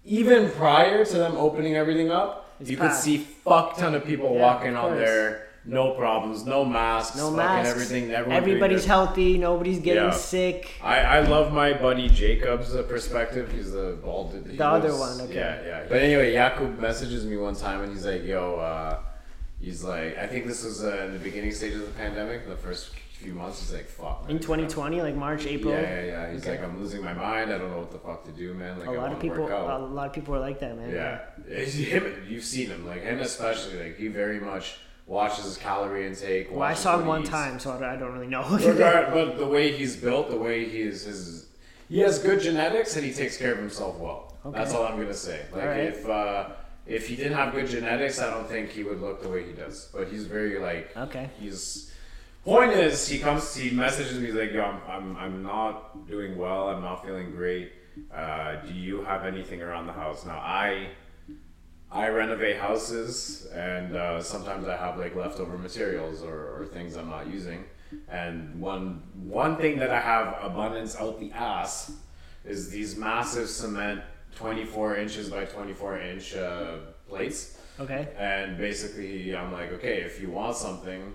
Even prior to them opening everything up, It's you could see fuck ton of people Yeah, walking of on there, no problems, no masks, No masks. everything. Everybody's healthy. Nobody's getting Yeah. sick. I, I love my buddy Jacob's perspective. He's the bald dude. He The other one, okay. Yeah, yeah. But anyway, Jakub messages me one time and he's like, "Yo, uh, he's like, I think this was uh, in the beginning stages of the pandemic, the first few months. He's like, fuck. man. In 2020, like March, April. Yeah, yeah, yeah. He's Okay. like, I'm losing my mind. I don't know what the fuck to do, man. Like, a lot of people, a lot of people are like that, man. Yeah, It's him. You've seen him, like him especially. Like he very much watches his calorie intake. Well, I saw him one eats. time, so I don't- really know. Regard, but the way he's built, the way he is, his, he has good genetics and he takes care of himself well. Okay. That's all I'm gonna say. Like right. if uh, if he didn't have good genetics, I don't think he would look the way he does. But he's very like okay. he's. Point is, he comes, he messages me he's like, "Yo, I'm, I'm, I'm not doing well. I'm not feeling great. Uh, do you have anything around the house?" Now I. I renovate houses, and uh, sometimes I have like leftover materials or, or things I'm not using. And one one thing that I have abundance out the ass is these massive cement, 24 inches by 24 inch uh, plates. Okay. And basically, I'm like, okay, if you want something,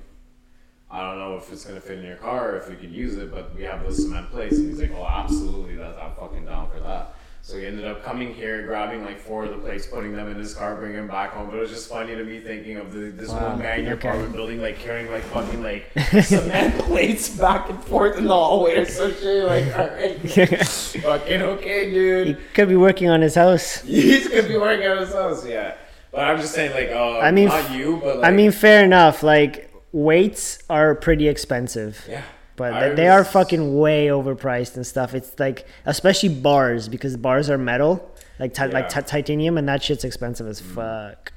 I don't know if it's gonna fit in your car or if you can use it, but we have those cement plates. And he's like, oh, absolutely, that's I'm fucking down for that. So he ended up coming here, grabbing like four of the plates, putting them in his car, bringing them back home. But it was just funny to me thinking of the, this Wow, one guy in your okay. apartment building, like carrying like fucking like cement plates back and forth in the hallway or some shit. Like, all right, fucking okay, dude. he could be working on his house. He's gonna be working on his house, yeah. But I'm just saying, like, uh, I mean, not you, but like, I mean, fair enough. Like weights are pretty expensive. yeah. But I th- they are fucking way overpriced and stuff. It's like, especially bars because bars are metal, like ti- like Yeah. ti- titanium, and that shit's expensive as fuck.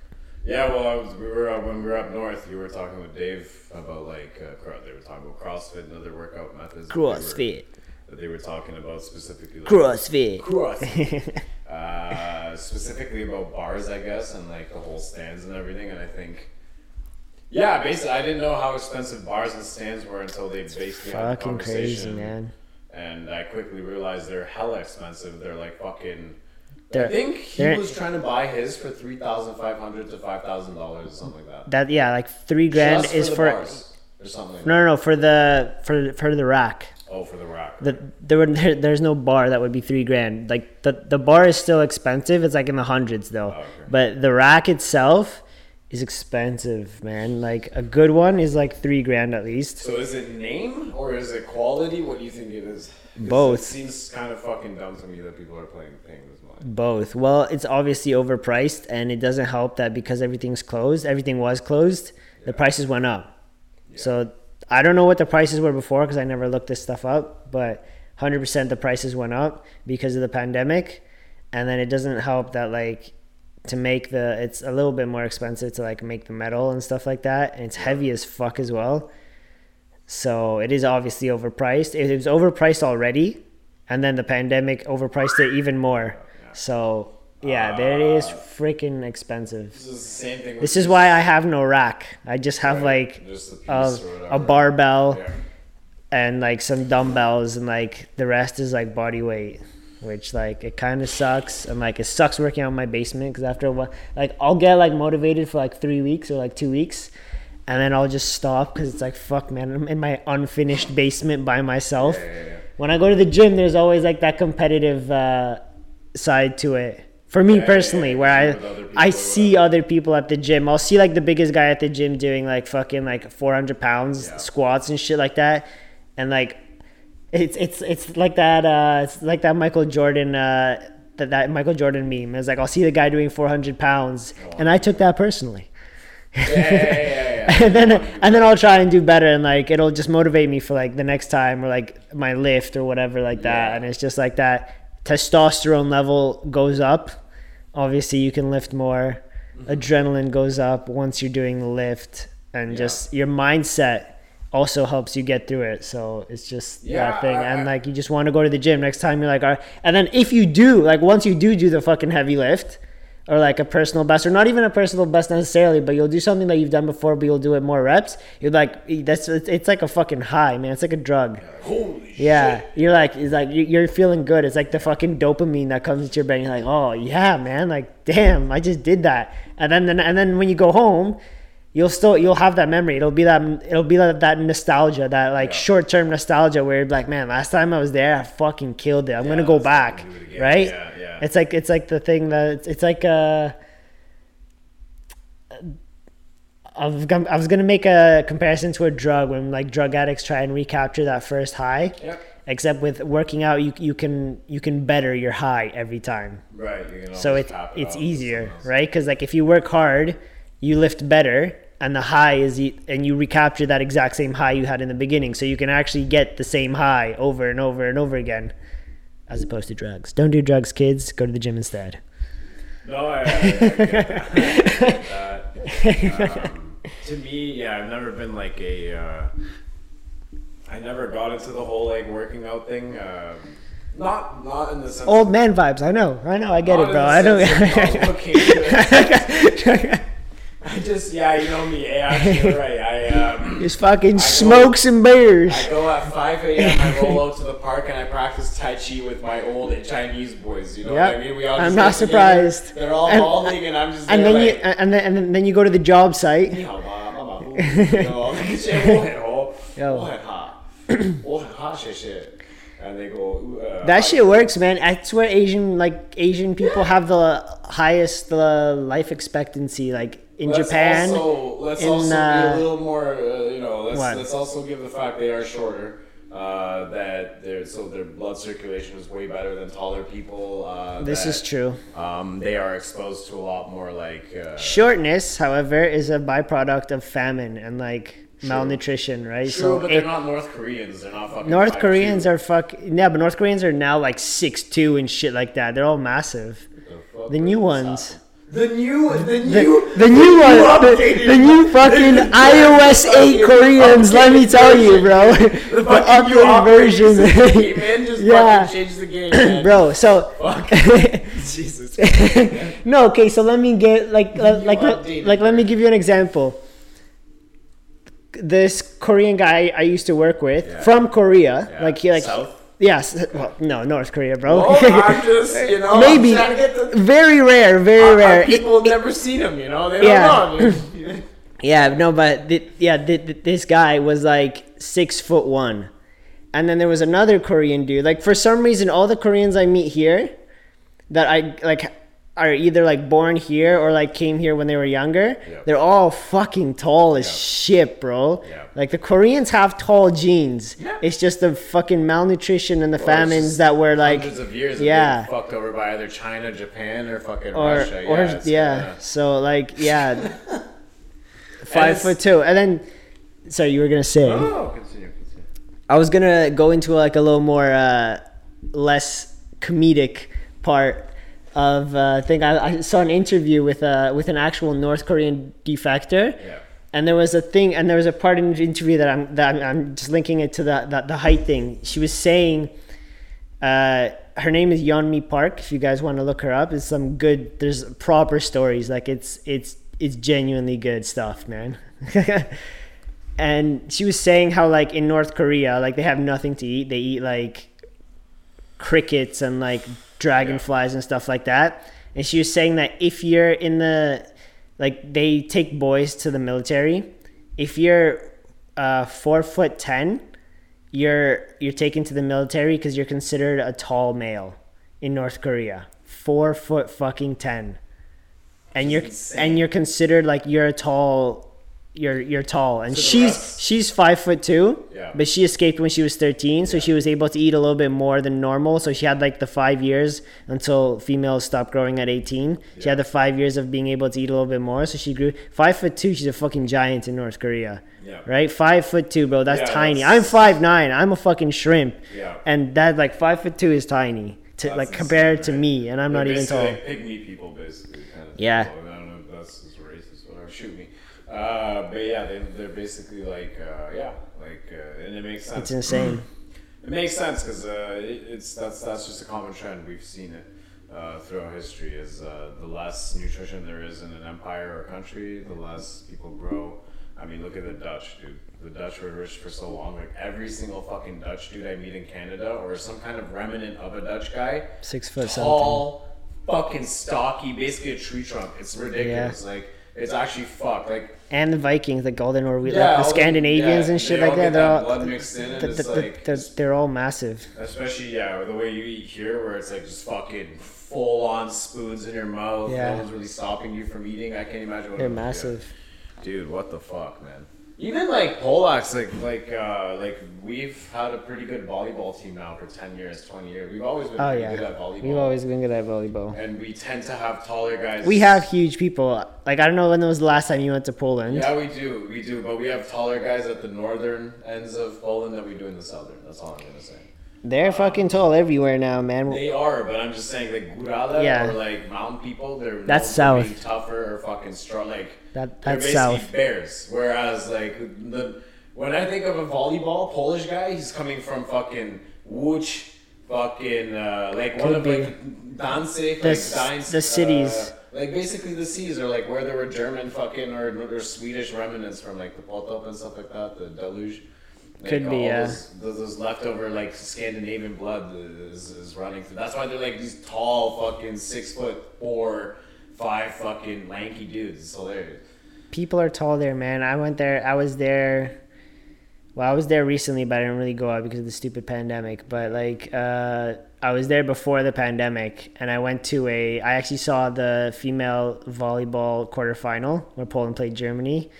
Yeah, well, I was, we were uh, when we were up north. You were talking with Dave about like uh, they were talking about CrossFit and other workout methods. that they were- CrossFit, That they were talking about specifically. Like, CrossFit. CrossFit. uh, specifically about bars, I guess, and like the whole stands and everything. And I think, yeah, basically, I didn't know how expensive bars and stands were until they basically had a Fucking crazy, conversation. man. And I quickly realized they're hella expensive. They're like fucking. They're- I think he they're- was trying to buy his for three thousand five hundred to five thousand dollars or something like that. That yeah, like three grand Just is the for bars or something. Like no, no, no, for the for for the rack. that. Oh, for the rack. The, there, would, there, there's no bar that would be three grand. Like the the bar is still expensive. It's like in the hundreds though. Oh, okay. But the rack itself is expensive, man. Like a good one is like three grand at least. So is it name or is it quality? What do you think it is? Both. It seems kind of fucking dumb to me that people are playing paying this much. Both. Well, it's obviously overpriced, and it doesn't help that because everything's closed. Everything was closed. The prices went up. So I don't know what the prices were before because I never looked this stuff up. But 100% the prices went up because of the pandemic, and then it doesn't help that like to make the it's a little bit more expensive to like make the metal and stuff like that, and it's heavy as fuck as well. So it is obviously overpriced. It was overpriced already, and then the pandemic overpriced it even more. So Yeah, there it is Uh, freaking expensive. This is the same thing. This is why I have no rack. I just have Right, like just a, a barbell Yeah. and like some dumbbells and like the rest is like body weight which like it kind of sucks. I'm like it sucks working out in my basement because after a while like i'll get like motivated for like three weeks or like two weeks and then i'll just stop because it's like fuck man i'm in my unfinished basement by myself. Yeah, yeah, yeah. when i go to the gym there's always like that competitive uh, side to it. For me personally where i i see other people at the gym. I'll see like the biggest guy at the gym doing like fucking like 400 pounds squats and shit like that. And like it's it's it's like that uh it's like that michael jordan uh that, that michael jordan meme. It's like i'll see the guy doing 400 pounds and i took that personally. Yeah, yeah, yeah, and then and then I'll try and do better and like it'll just motivate me for like the next time or like my lift or whatever like that. And it's just like that testosterone level goes up. Obviously you can lift more. Mm-hmm. adrenaline goes up once you're doing the lift and just your mindset also helps you get through it. So it's just Yeah, that thing. I- and like you just want to go to the gym. Next time you're like all right. and then if you do like once you do do the fucking heavy lift or like a personal best or not even a personal best necessarily but you'll do something that you've done before but you'll do it more reps you're like that's it's, like a fucking high man. It's like a drug. Holy yeah. shit. you're like it's like you- you're feeling good. It's like the fucking dopamine that comes into your brain. You're like oh yeah man. Like damn i just did that. And then and then when you go home you'll still you'll have that memory it'll be that it'll be like that nostalgia that like Yeah. short-term nostalgia where you're like man last time i was there i fucking killed it i'm gonna go back fucking do it right Yeah, yeah. it's like it's like the thing that it's, it's like uh I was, gonna, I was gonna make a comparison to a drug when like drug addicts try and recapture that first high Yep. except with working out you, you can you can better your high every time Right. So it's it it's out easier right because like if you work hard you lift better and the high is and you recapture that exact same high you had in the beginning so you can actually get the same high over and over and over again as opposed to drugs don't do drugs kids go to the gym instead No, I, I, I get that. I get that. Um, to me, yeah, I've never been like a. Uh, I never got into the whole like working out thing. Um, not not in the sense. old man vibes i know i know i get it bro i don't I just, yeah, you know me. Yeah, you're right. I um, just fucking I smokes go, and beers. I go at 5 a.m. I roll out to the park and I practice Tai Chi with my old Chinese boys. You know yep. what I mean? We all I'm not surprised. Together. They're all and, balding and I'm just and then like, you and then and then you go to the job site. And they go. Uh, that shit works, man. That's where Asian like Asian people have the highest the life expectancy. Like in let's Japan, Also, let's in, also be uh, a little more, uh, you know, let's, What? let's also give the fact they are shorter. Uh, that their so their blood circulation is way better than taller people. Uh, this that, is true. Um, they are exposed to a lot more like uh, Shortness, however, is a byproduct of famine and like malnutrition, right? True, but it- they're not North Koreans. They're not fucking. North 5'2". Koreans are fuck yeah, but North Koreans are now like six two and shit like that. They're all massive. fuck The new is ones. that? The new, the The, new, the new one, the, the new fucking iOS 8 Koreans, let me tell you, bro. the The fucking new updated version. version. Came just Yeah. fucking changed the game, man. bro, so. Jesus. no, okay, so let me get like like like, updated like let me give you an example. This Korean guy I used to work with Yeah. from Korea, Yeah. like he like South? Yes, well, no North Korea, bro. Oh, I'm just, you know, Maybe I'm trying to get the. very rare, very rare. people have never seen him, you know. They don't Yeah. know. Yeah, no, but yeah, th- th- this guy was like six foot one, and then there was another Korean dude. Like for some reason, all the Koreans I meet here, that I like, are either like born here or like came here when they were younger. Yeah. They're all fucking tall as Yeah. shit, bro. Yeah. Like the Koreans have tall genes. It's just the fucking malnutrition and the Or famines that were like, hundreds of years. of yeah. being fucked over by either China, Japan, or fucking or Russia. or yeah, yeah, So like yeah, five foot two, and then. Sorry, you were gonna say. Oh, continue, continue. I was gonna go into like a little more uh, less comedic part of uh, thing. I, I saw an interview with uh, with an actual North Korean defector, Yeah. and there was a thing, and there was a part in the interview that I'm that I'm, I'm just linking it to the, the the height thing. She was saying, uh, her name is Yeonmi Park. If you guys want to look her up, it's some good. There's proper stories. Like it's it's it's genuinely good stuff, man. and she was saying how like in North Korea, like they have nothing to eat. They eat like crickets and like dragonflies and stuff like that. And she was saying that if you're in the like they take boys to the military, if you're uh, four foot ten, you're you're taken to the military because you're considered a tall male in North Korea. Four foot fucking ten, and you're insane. and you're considered like you're a tall. You're you're tall, and So she's rest- she's five foot two, Yeah. but she escaped when she was thirteen, so she was able to eat a little bit more than normal. So she had like the five years until females stopped growing at eighteen. She had the five years of being able to eat a little bit more, so she grew five foot two. She's a fucking giant in North Korea Yeah. right? Five foot two, bro. That's Yeah, tiny. that's- I'm five nine. I'm a fucking shrimp, Yeah. and that like five foot two is tiny to That's like insane, compared to me, and I'm They're not even tall. Like pygmy people, basically. Kind of Yeah. people. I don't know if that's just racist, whatever. Shoot me. Uh, but yeah, they, they're basically like, uh, yeah, like, uh, and it makes sense. It's insane. It makes sense because uh, it, it's that's that's just a common trend. We've seen it uh, throughout history. Is uh, the less nutrition there is in an empire or country, the less people grow. I mean, look at the Dutch, dude. The Dutch were rich for so long. Like every single fucking Dutch dude I meet in Canada, or some kind of remnant of a Dutch guy, Six foot something. tall, fucking stocky, basically a tree trunk. It's ridiculous. Like it's actually fucked. Like And the Vikings, the Golden or Yeah, like the Scandinavians yeah, and shit like that. They're that all mixed in, and th- it's th- th- like- they're, they're all massive. Especially yeah, the way you eat here, where it's like just fucking full on spoons in your mouth. Yeah. No one's really stopping you from eating. I can't imagine what They're it would be like. massive. Dude, what the fuck, man? Even like Polacks, like like uh, like we've had a pretty good volleyball team now for ten years, twenty years. We've always been Oh pretty yeah, good at volleyball. we've always been good at volleyball. and we tend to have taller guys. We have huge people. Like I don't know when was the last time you went to Poland. Yeah, we do, we do, but we have taller guys at the northern ends of Poland than we do in the southern. That's all I'm gonna say. They're fucking tall everywhere now, man. They are, but I'm just saying, like Gurala Yeah. or like mountain people, they're That's known for being south. tougher or fucking strong. Like That they're that's basically south. bears. Whereas like the when I think of a volleyball Polish guy, he's coming from fucking Łódź, fucking uh, like one Could of be. like Danzig, The like Gdańsk, the cities. uh, like basically the seas are like where there were German fucking or, or Swedish remnants from like the Potop and stuff like that, the deluge. Like, Could be, all yeah. Those, those, those leftover like Scandinavian blood is, is running through. That's why they're like these tall fucking six foot four, five fucking lanky dudes. It's hilarious. people are tall there, man. I went there. I was there. Well, I was there recently, but I didn't really go out because of the stupid pandemic. But like, uh, I was there before the pandemic, and I went to a. I actually saw the female volleyball quarterfinal where Poland played Germany.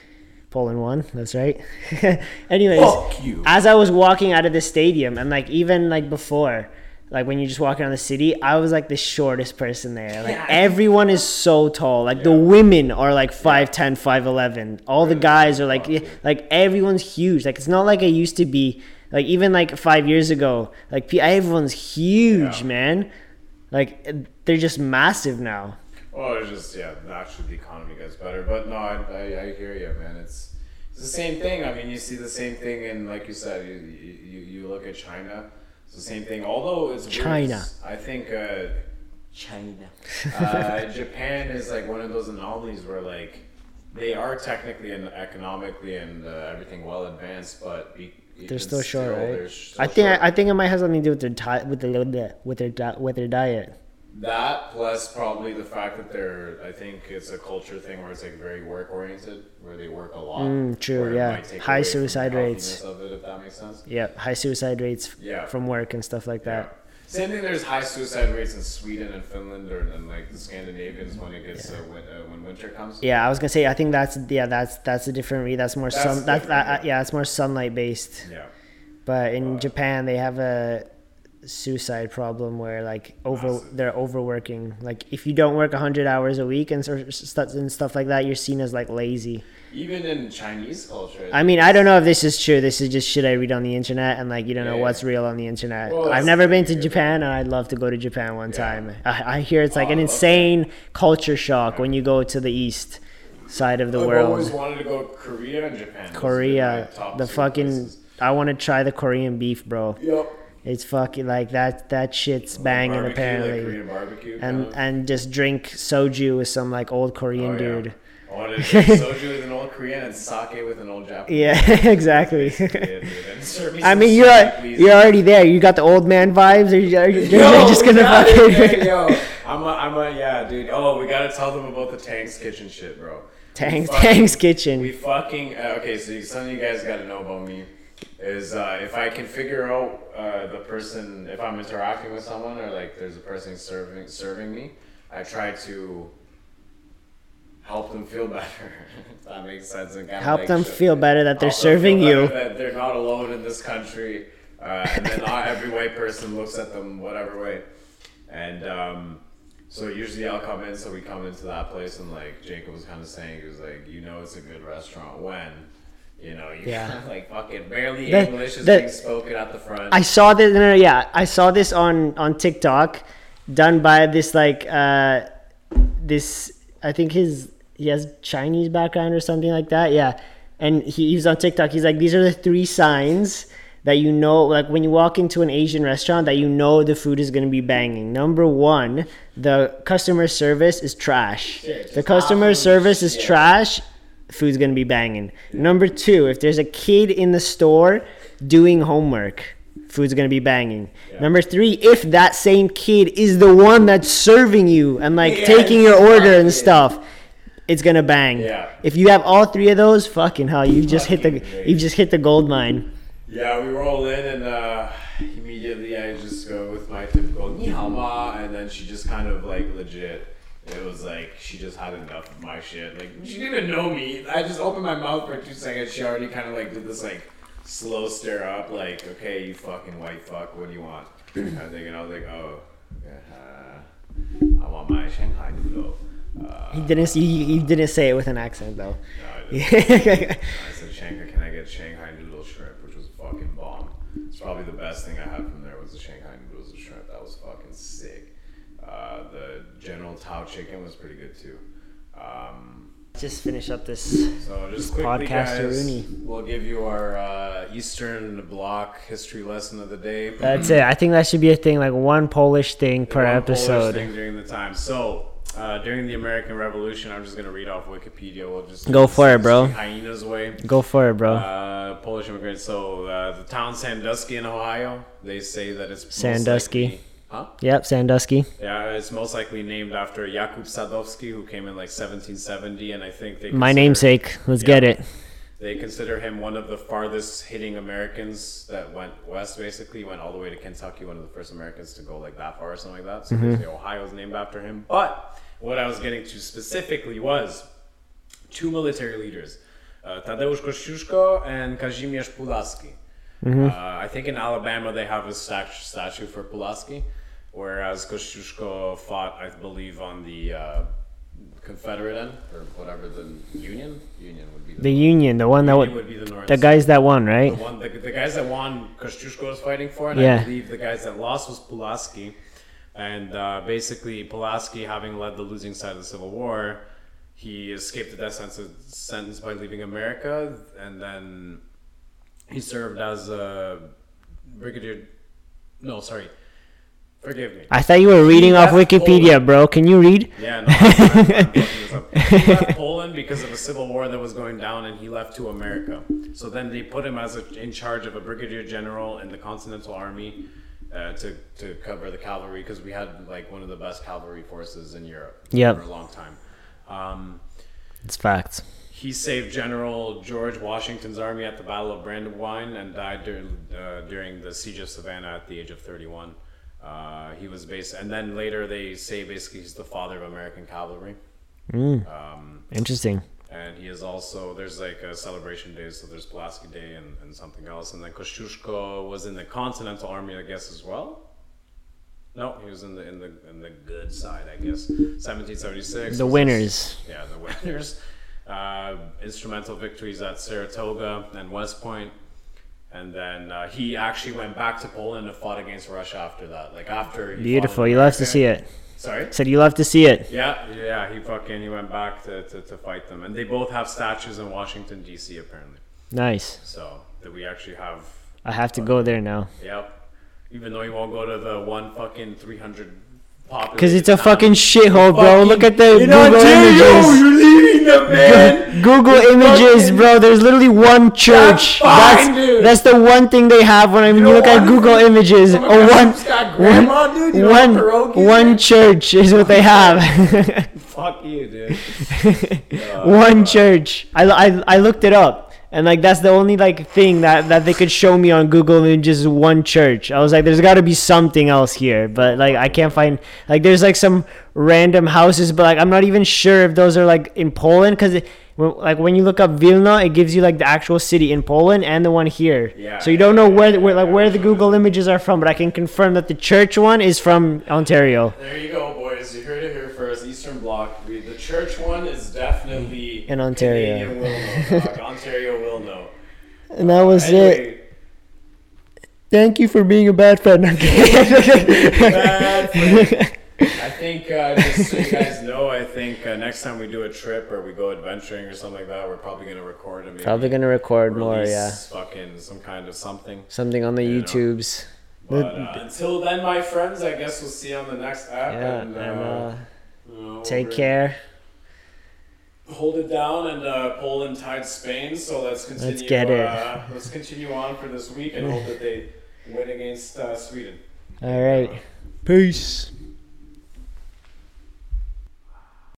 Poland one. That's right. Anyways, you. as I was walking out of the stadium, and like even like before, like when you're just walking around the city, I was like the shortest person there. Like Yeah. everyone is so tall. Like the women are like 5'10", 5'11". All the guys are like like everyone's huge. Like it's not like it used to be. Like even like five years ago, like everyone's huge, Yeah. man. Like they're just massive now. Oh, it's just yeah. Naturally, the economy gets better, but no, I, I, I hear you, man. It's it's the same thing. I mean, you see the same thing and like you said. You you, you look at China. It's the same thing. Although it's weird, China. it's- I think uh, China. uh, Japan is like one of those anomalies where like they are technically and economically and uh, everything well advanced, but be, They're even still short, right? they're still I think short. I, I think it might have something to do with their di- with their with their di- with their diet. That plus probably the fact that they're, I think it's a culture thing where it's like very work oriented, where they work a lot. Mm, true, yeah. High away from the suicide rates. Of it, if that makes sense. Yep, high suicide rates Yeah. from work and stuff like Yeah. that. Same thing. There's high suicide rates in Sweden and Finland, or and like the Scandinavians when it gets uh, when, uh, when winter comes. Yeah, I was gonna say I think that's yeah that's that's a different re- that's more That's sun that's different, that, yeah. yeah it's more sunlight based. Yeah. But in Uh, Japan they have a suicide problem where like over Massive. they're overworking. Like if you don't work hundred hours a week and stuff and stuff like that, you're seen as like lazy. Even in Chinese culture. I mean, I don't know if this is true. This is just shit I read on the internet, and like you don't know Yeah, what's real on the internet. Well, I've never been to. Japan, and I'd love to go to Japan one Yeah. time. I, I hear it's like Oh, an ah, okay. insane culture shock when you go to the east side of the world. I've world. always wanted to go Korea and Japan. Those have been Korea, the fucking. places. I want to try the Korean beef, bro. Yep. It's fucking like that. That shit's banging Barbecue, apparently. Like barbecue. kind and of. and just drink soju with some like old Korean Oh, yeah. dude. I wanted to drink soju with an old Korean and sake with an old Japanese. Yeah, exactly. Yeah, dude. And serve me I mean, you're sushi, you're already there. You got the old man vibes. Or you, are you, Yo, you're just gonna fucking yo, I'm a, I'm a, yeah, dude. Oh, we gotta tell them about the Tanks Kitchen shit, bro. Tanks fucking- Tanks Kitchen. We fucking uh, okay. So you- some of you guys gotta know about me is uh, if I can figure out uh, the person, if I'm interacting with someone or like there's a person serving serving me, I try to help them feel better. that makes sense. And Help like them feel better that they're serving you. That they're not alone in this country, uh, and then not every white person looks at them whatever way. And um, so usually I'll come in. So we come into that place, and like Jacob was kind of saying, he was like, you know, it's a good restaurant when. You know, you Yeah. like fucking barely The- English is the- being spoken at the front. I saw this. No, no, yeah, I saw this on on TikTok, done by this like uh, this. I think his he has Chinese background or something like that. Yeah, and he, he was on TikTok. He's like, these are the three signs that you know, like when you walk into an Asian restaurant, that you know the food is gonna be banging. Number one, the customer service is trash. Yeah, the customer service is shit. trash. Food's gonna be banging. Number two, if there's a kid in the store doing homework, food's gonna be banging. Yeah. Number three, if that same kid is the one that's serving you and like Yeah, taking your order and stuff, it's gonna bang. Yeah. If you have all three of those, fucking hell, you just hit the you just hit the gold mine. Yeah, we roll in and uh, immediately I just go with my typical ni hao ma, and then she just kind of like legit. It was like she just had enough of my shit. Like she didn't even know me. I just opened my mouth for two seconds. She already kind of like did this like slow stare up, like okay, you fucking white fuck, what do you want? I'm thinking, I was like, oh, uh, I want my Shanghai noodle. Uh, He didn't he, he didn't say it with an accent though. no, I didn't. I said, Shanghai, can I get Shanghai noodle shrimp, which was fucking bomb. It's probably the best thing I had from there was the Shanghai noodles and shrimp. That was fucking sick. Uh, the General Tao chicken was pretty good too. Um, just finish up this. so just This quickly, podcast guys, we'll give you our uh, Eastern Bloc history lesson of the day. That's it. I think that should be a thing, like one Polish thing per One Polish episode. thing during the time. So uh, during the American Revolution, I'm just gonna read off Wikipedia. We'll just Go for it, bro. Hyenas way. Go for it, bro. Uh, Polish immigrants. So uh, the town Sandusky in Ohio. They say that it's Sandusky. Likely- huh? yep, Sandusky. Yeah, it's most likely named after Jakub Sadowski, who came in like 1770, and I think they. My namesake. Let's Yeah. get it. They consider him one of the farthest hitting Americans that went west. Basically, went all the way to Kentucky. One of the first Americans to go like that far or something like that. So they say Ohio's named after him. But what I was getting to specifically was two military leaders, uh, Tadeusz Kościuszko and Kazimierz Pulaski. Uh, I think in Alabama they have a stat- statue for Pulaski, whereas Kościuszko fought, I believe, on the uh, Confederate end or whatever the Union. Union would be the, The Union, the one that Union would, be the North. the guys that won, right? The one, the, the guys that won, Kościuszko was fighting for, and Yeah. I believe the guys that lost was Pulaski. And uh, basically, Pulaski, having led the losing side of the Civil War, he escaped the death sentence, sentence by leaving America, and then he served as a brigadier. No, sorry, forgive me. I thought you were reading off Wikipedia, Poland. bro. Can you read? Yeah, no, I'm, I'm, I'm this up. He left Poland because of a civil war that was going down, and he left to America. So then they put him as a, in charge of a brigadier general in the Continental Army uh, to to cover the cavalry because we had like one of the best cavalry forces in Europe Yep. for a long time. Um, It's facts. he saved General George Washington's army at the Battle of Brandywine and died during, uh, during the siege of Savannah at the age of 31. Uh, he was based, and then later they say basically he's the father of American cavalry. Mm, Um, interesting. and he is also there's like a celebration day, so there's Pulaski Day and, and something else, and then Kościuszko was in the Continental Army, I guess, as well. No, he was in the in the in the good side, I guess. 1776. The his- winners. yeah, the winners. Uh, instrumental victories at Saratoga and West Point. And then uh, he actually went back to Poland and fought against Russia after that. Like after Beautiful. You love to see it. Sorry. Said you love to see it. Yeah, yeah. He fucking he went back to, to, to fight them, and they both have statues in Washington D.C. apparently. Nice. So that we actually have. I have to go there now. Yep. even though he won't go to the one fucking 300 Because it's a fucking shithole, bro. Look at the Google Ontario, images. you're leaving the man. Google images, fucking- bro. There's literally one church. That's fine, That's that's the one thing they have when I mean, you look at? Google images. Some Oh, guy one, grandma, dude. One, one man? church is what they have. Fuck you, dude. Uh, one church. I, I, I looked it up, and like that's the only like thing that that they could show me on Google Images. is One church. I was like, there's got to be something else here, but like I can't find. Like there's like some random houses, but like I'm not even sure if those are like in Poland because. Like when you look up Vilna, it gives you like the actual city in Poland and the one here. Yeah, so you don't know where, where like where the Google images are from, but I can confirm that the church one is from Ontario. There you go, boys. You heard it here first. Eastern Bloc. The church one is definitely In Ontario. Will know. Ontario will know. And that was it. Thank you for being a bad friend. Bad friend. I think uh, just so you guys know, I think uh, next time we do a trip or we go adventuring or something like that, we're probably gonna record and Probably gonna record more, yeah. Fucking some kind of something. Something on the You. YouTubes. But uh, until then, my friends, I guess we'll see you on the next app. Yeah, and, and uh, uh, take care. Hold it down and uh, Poland tied Spain. So let's continue. Let's get it. Uh, let's continue on for this week and hope that they win against uh, Sweden. All right. Peace.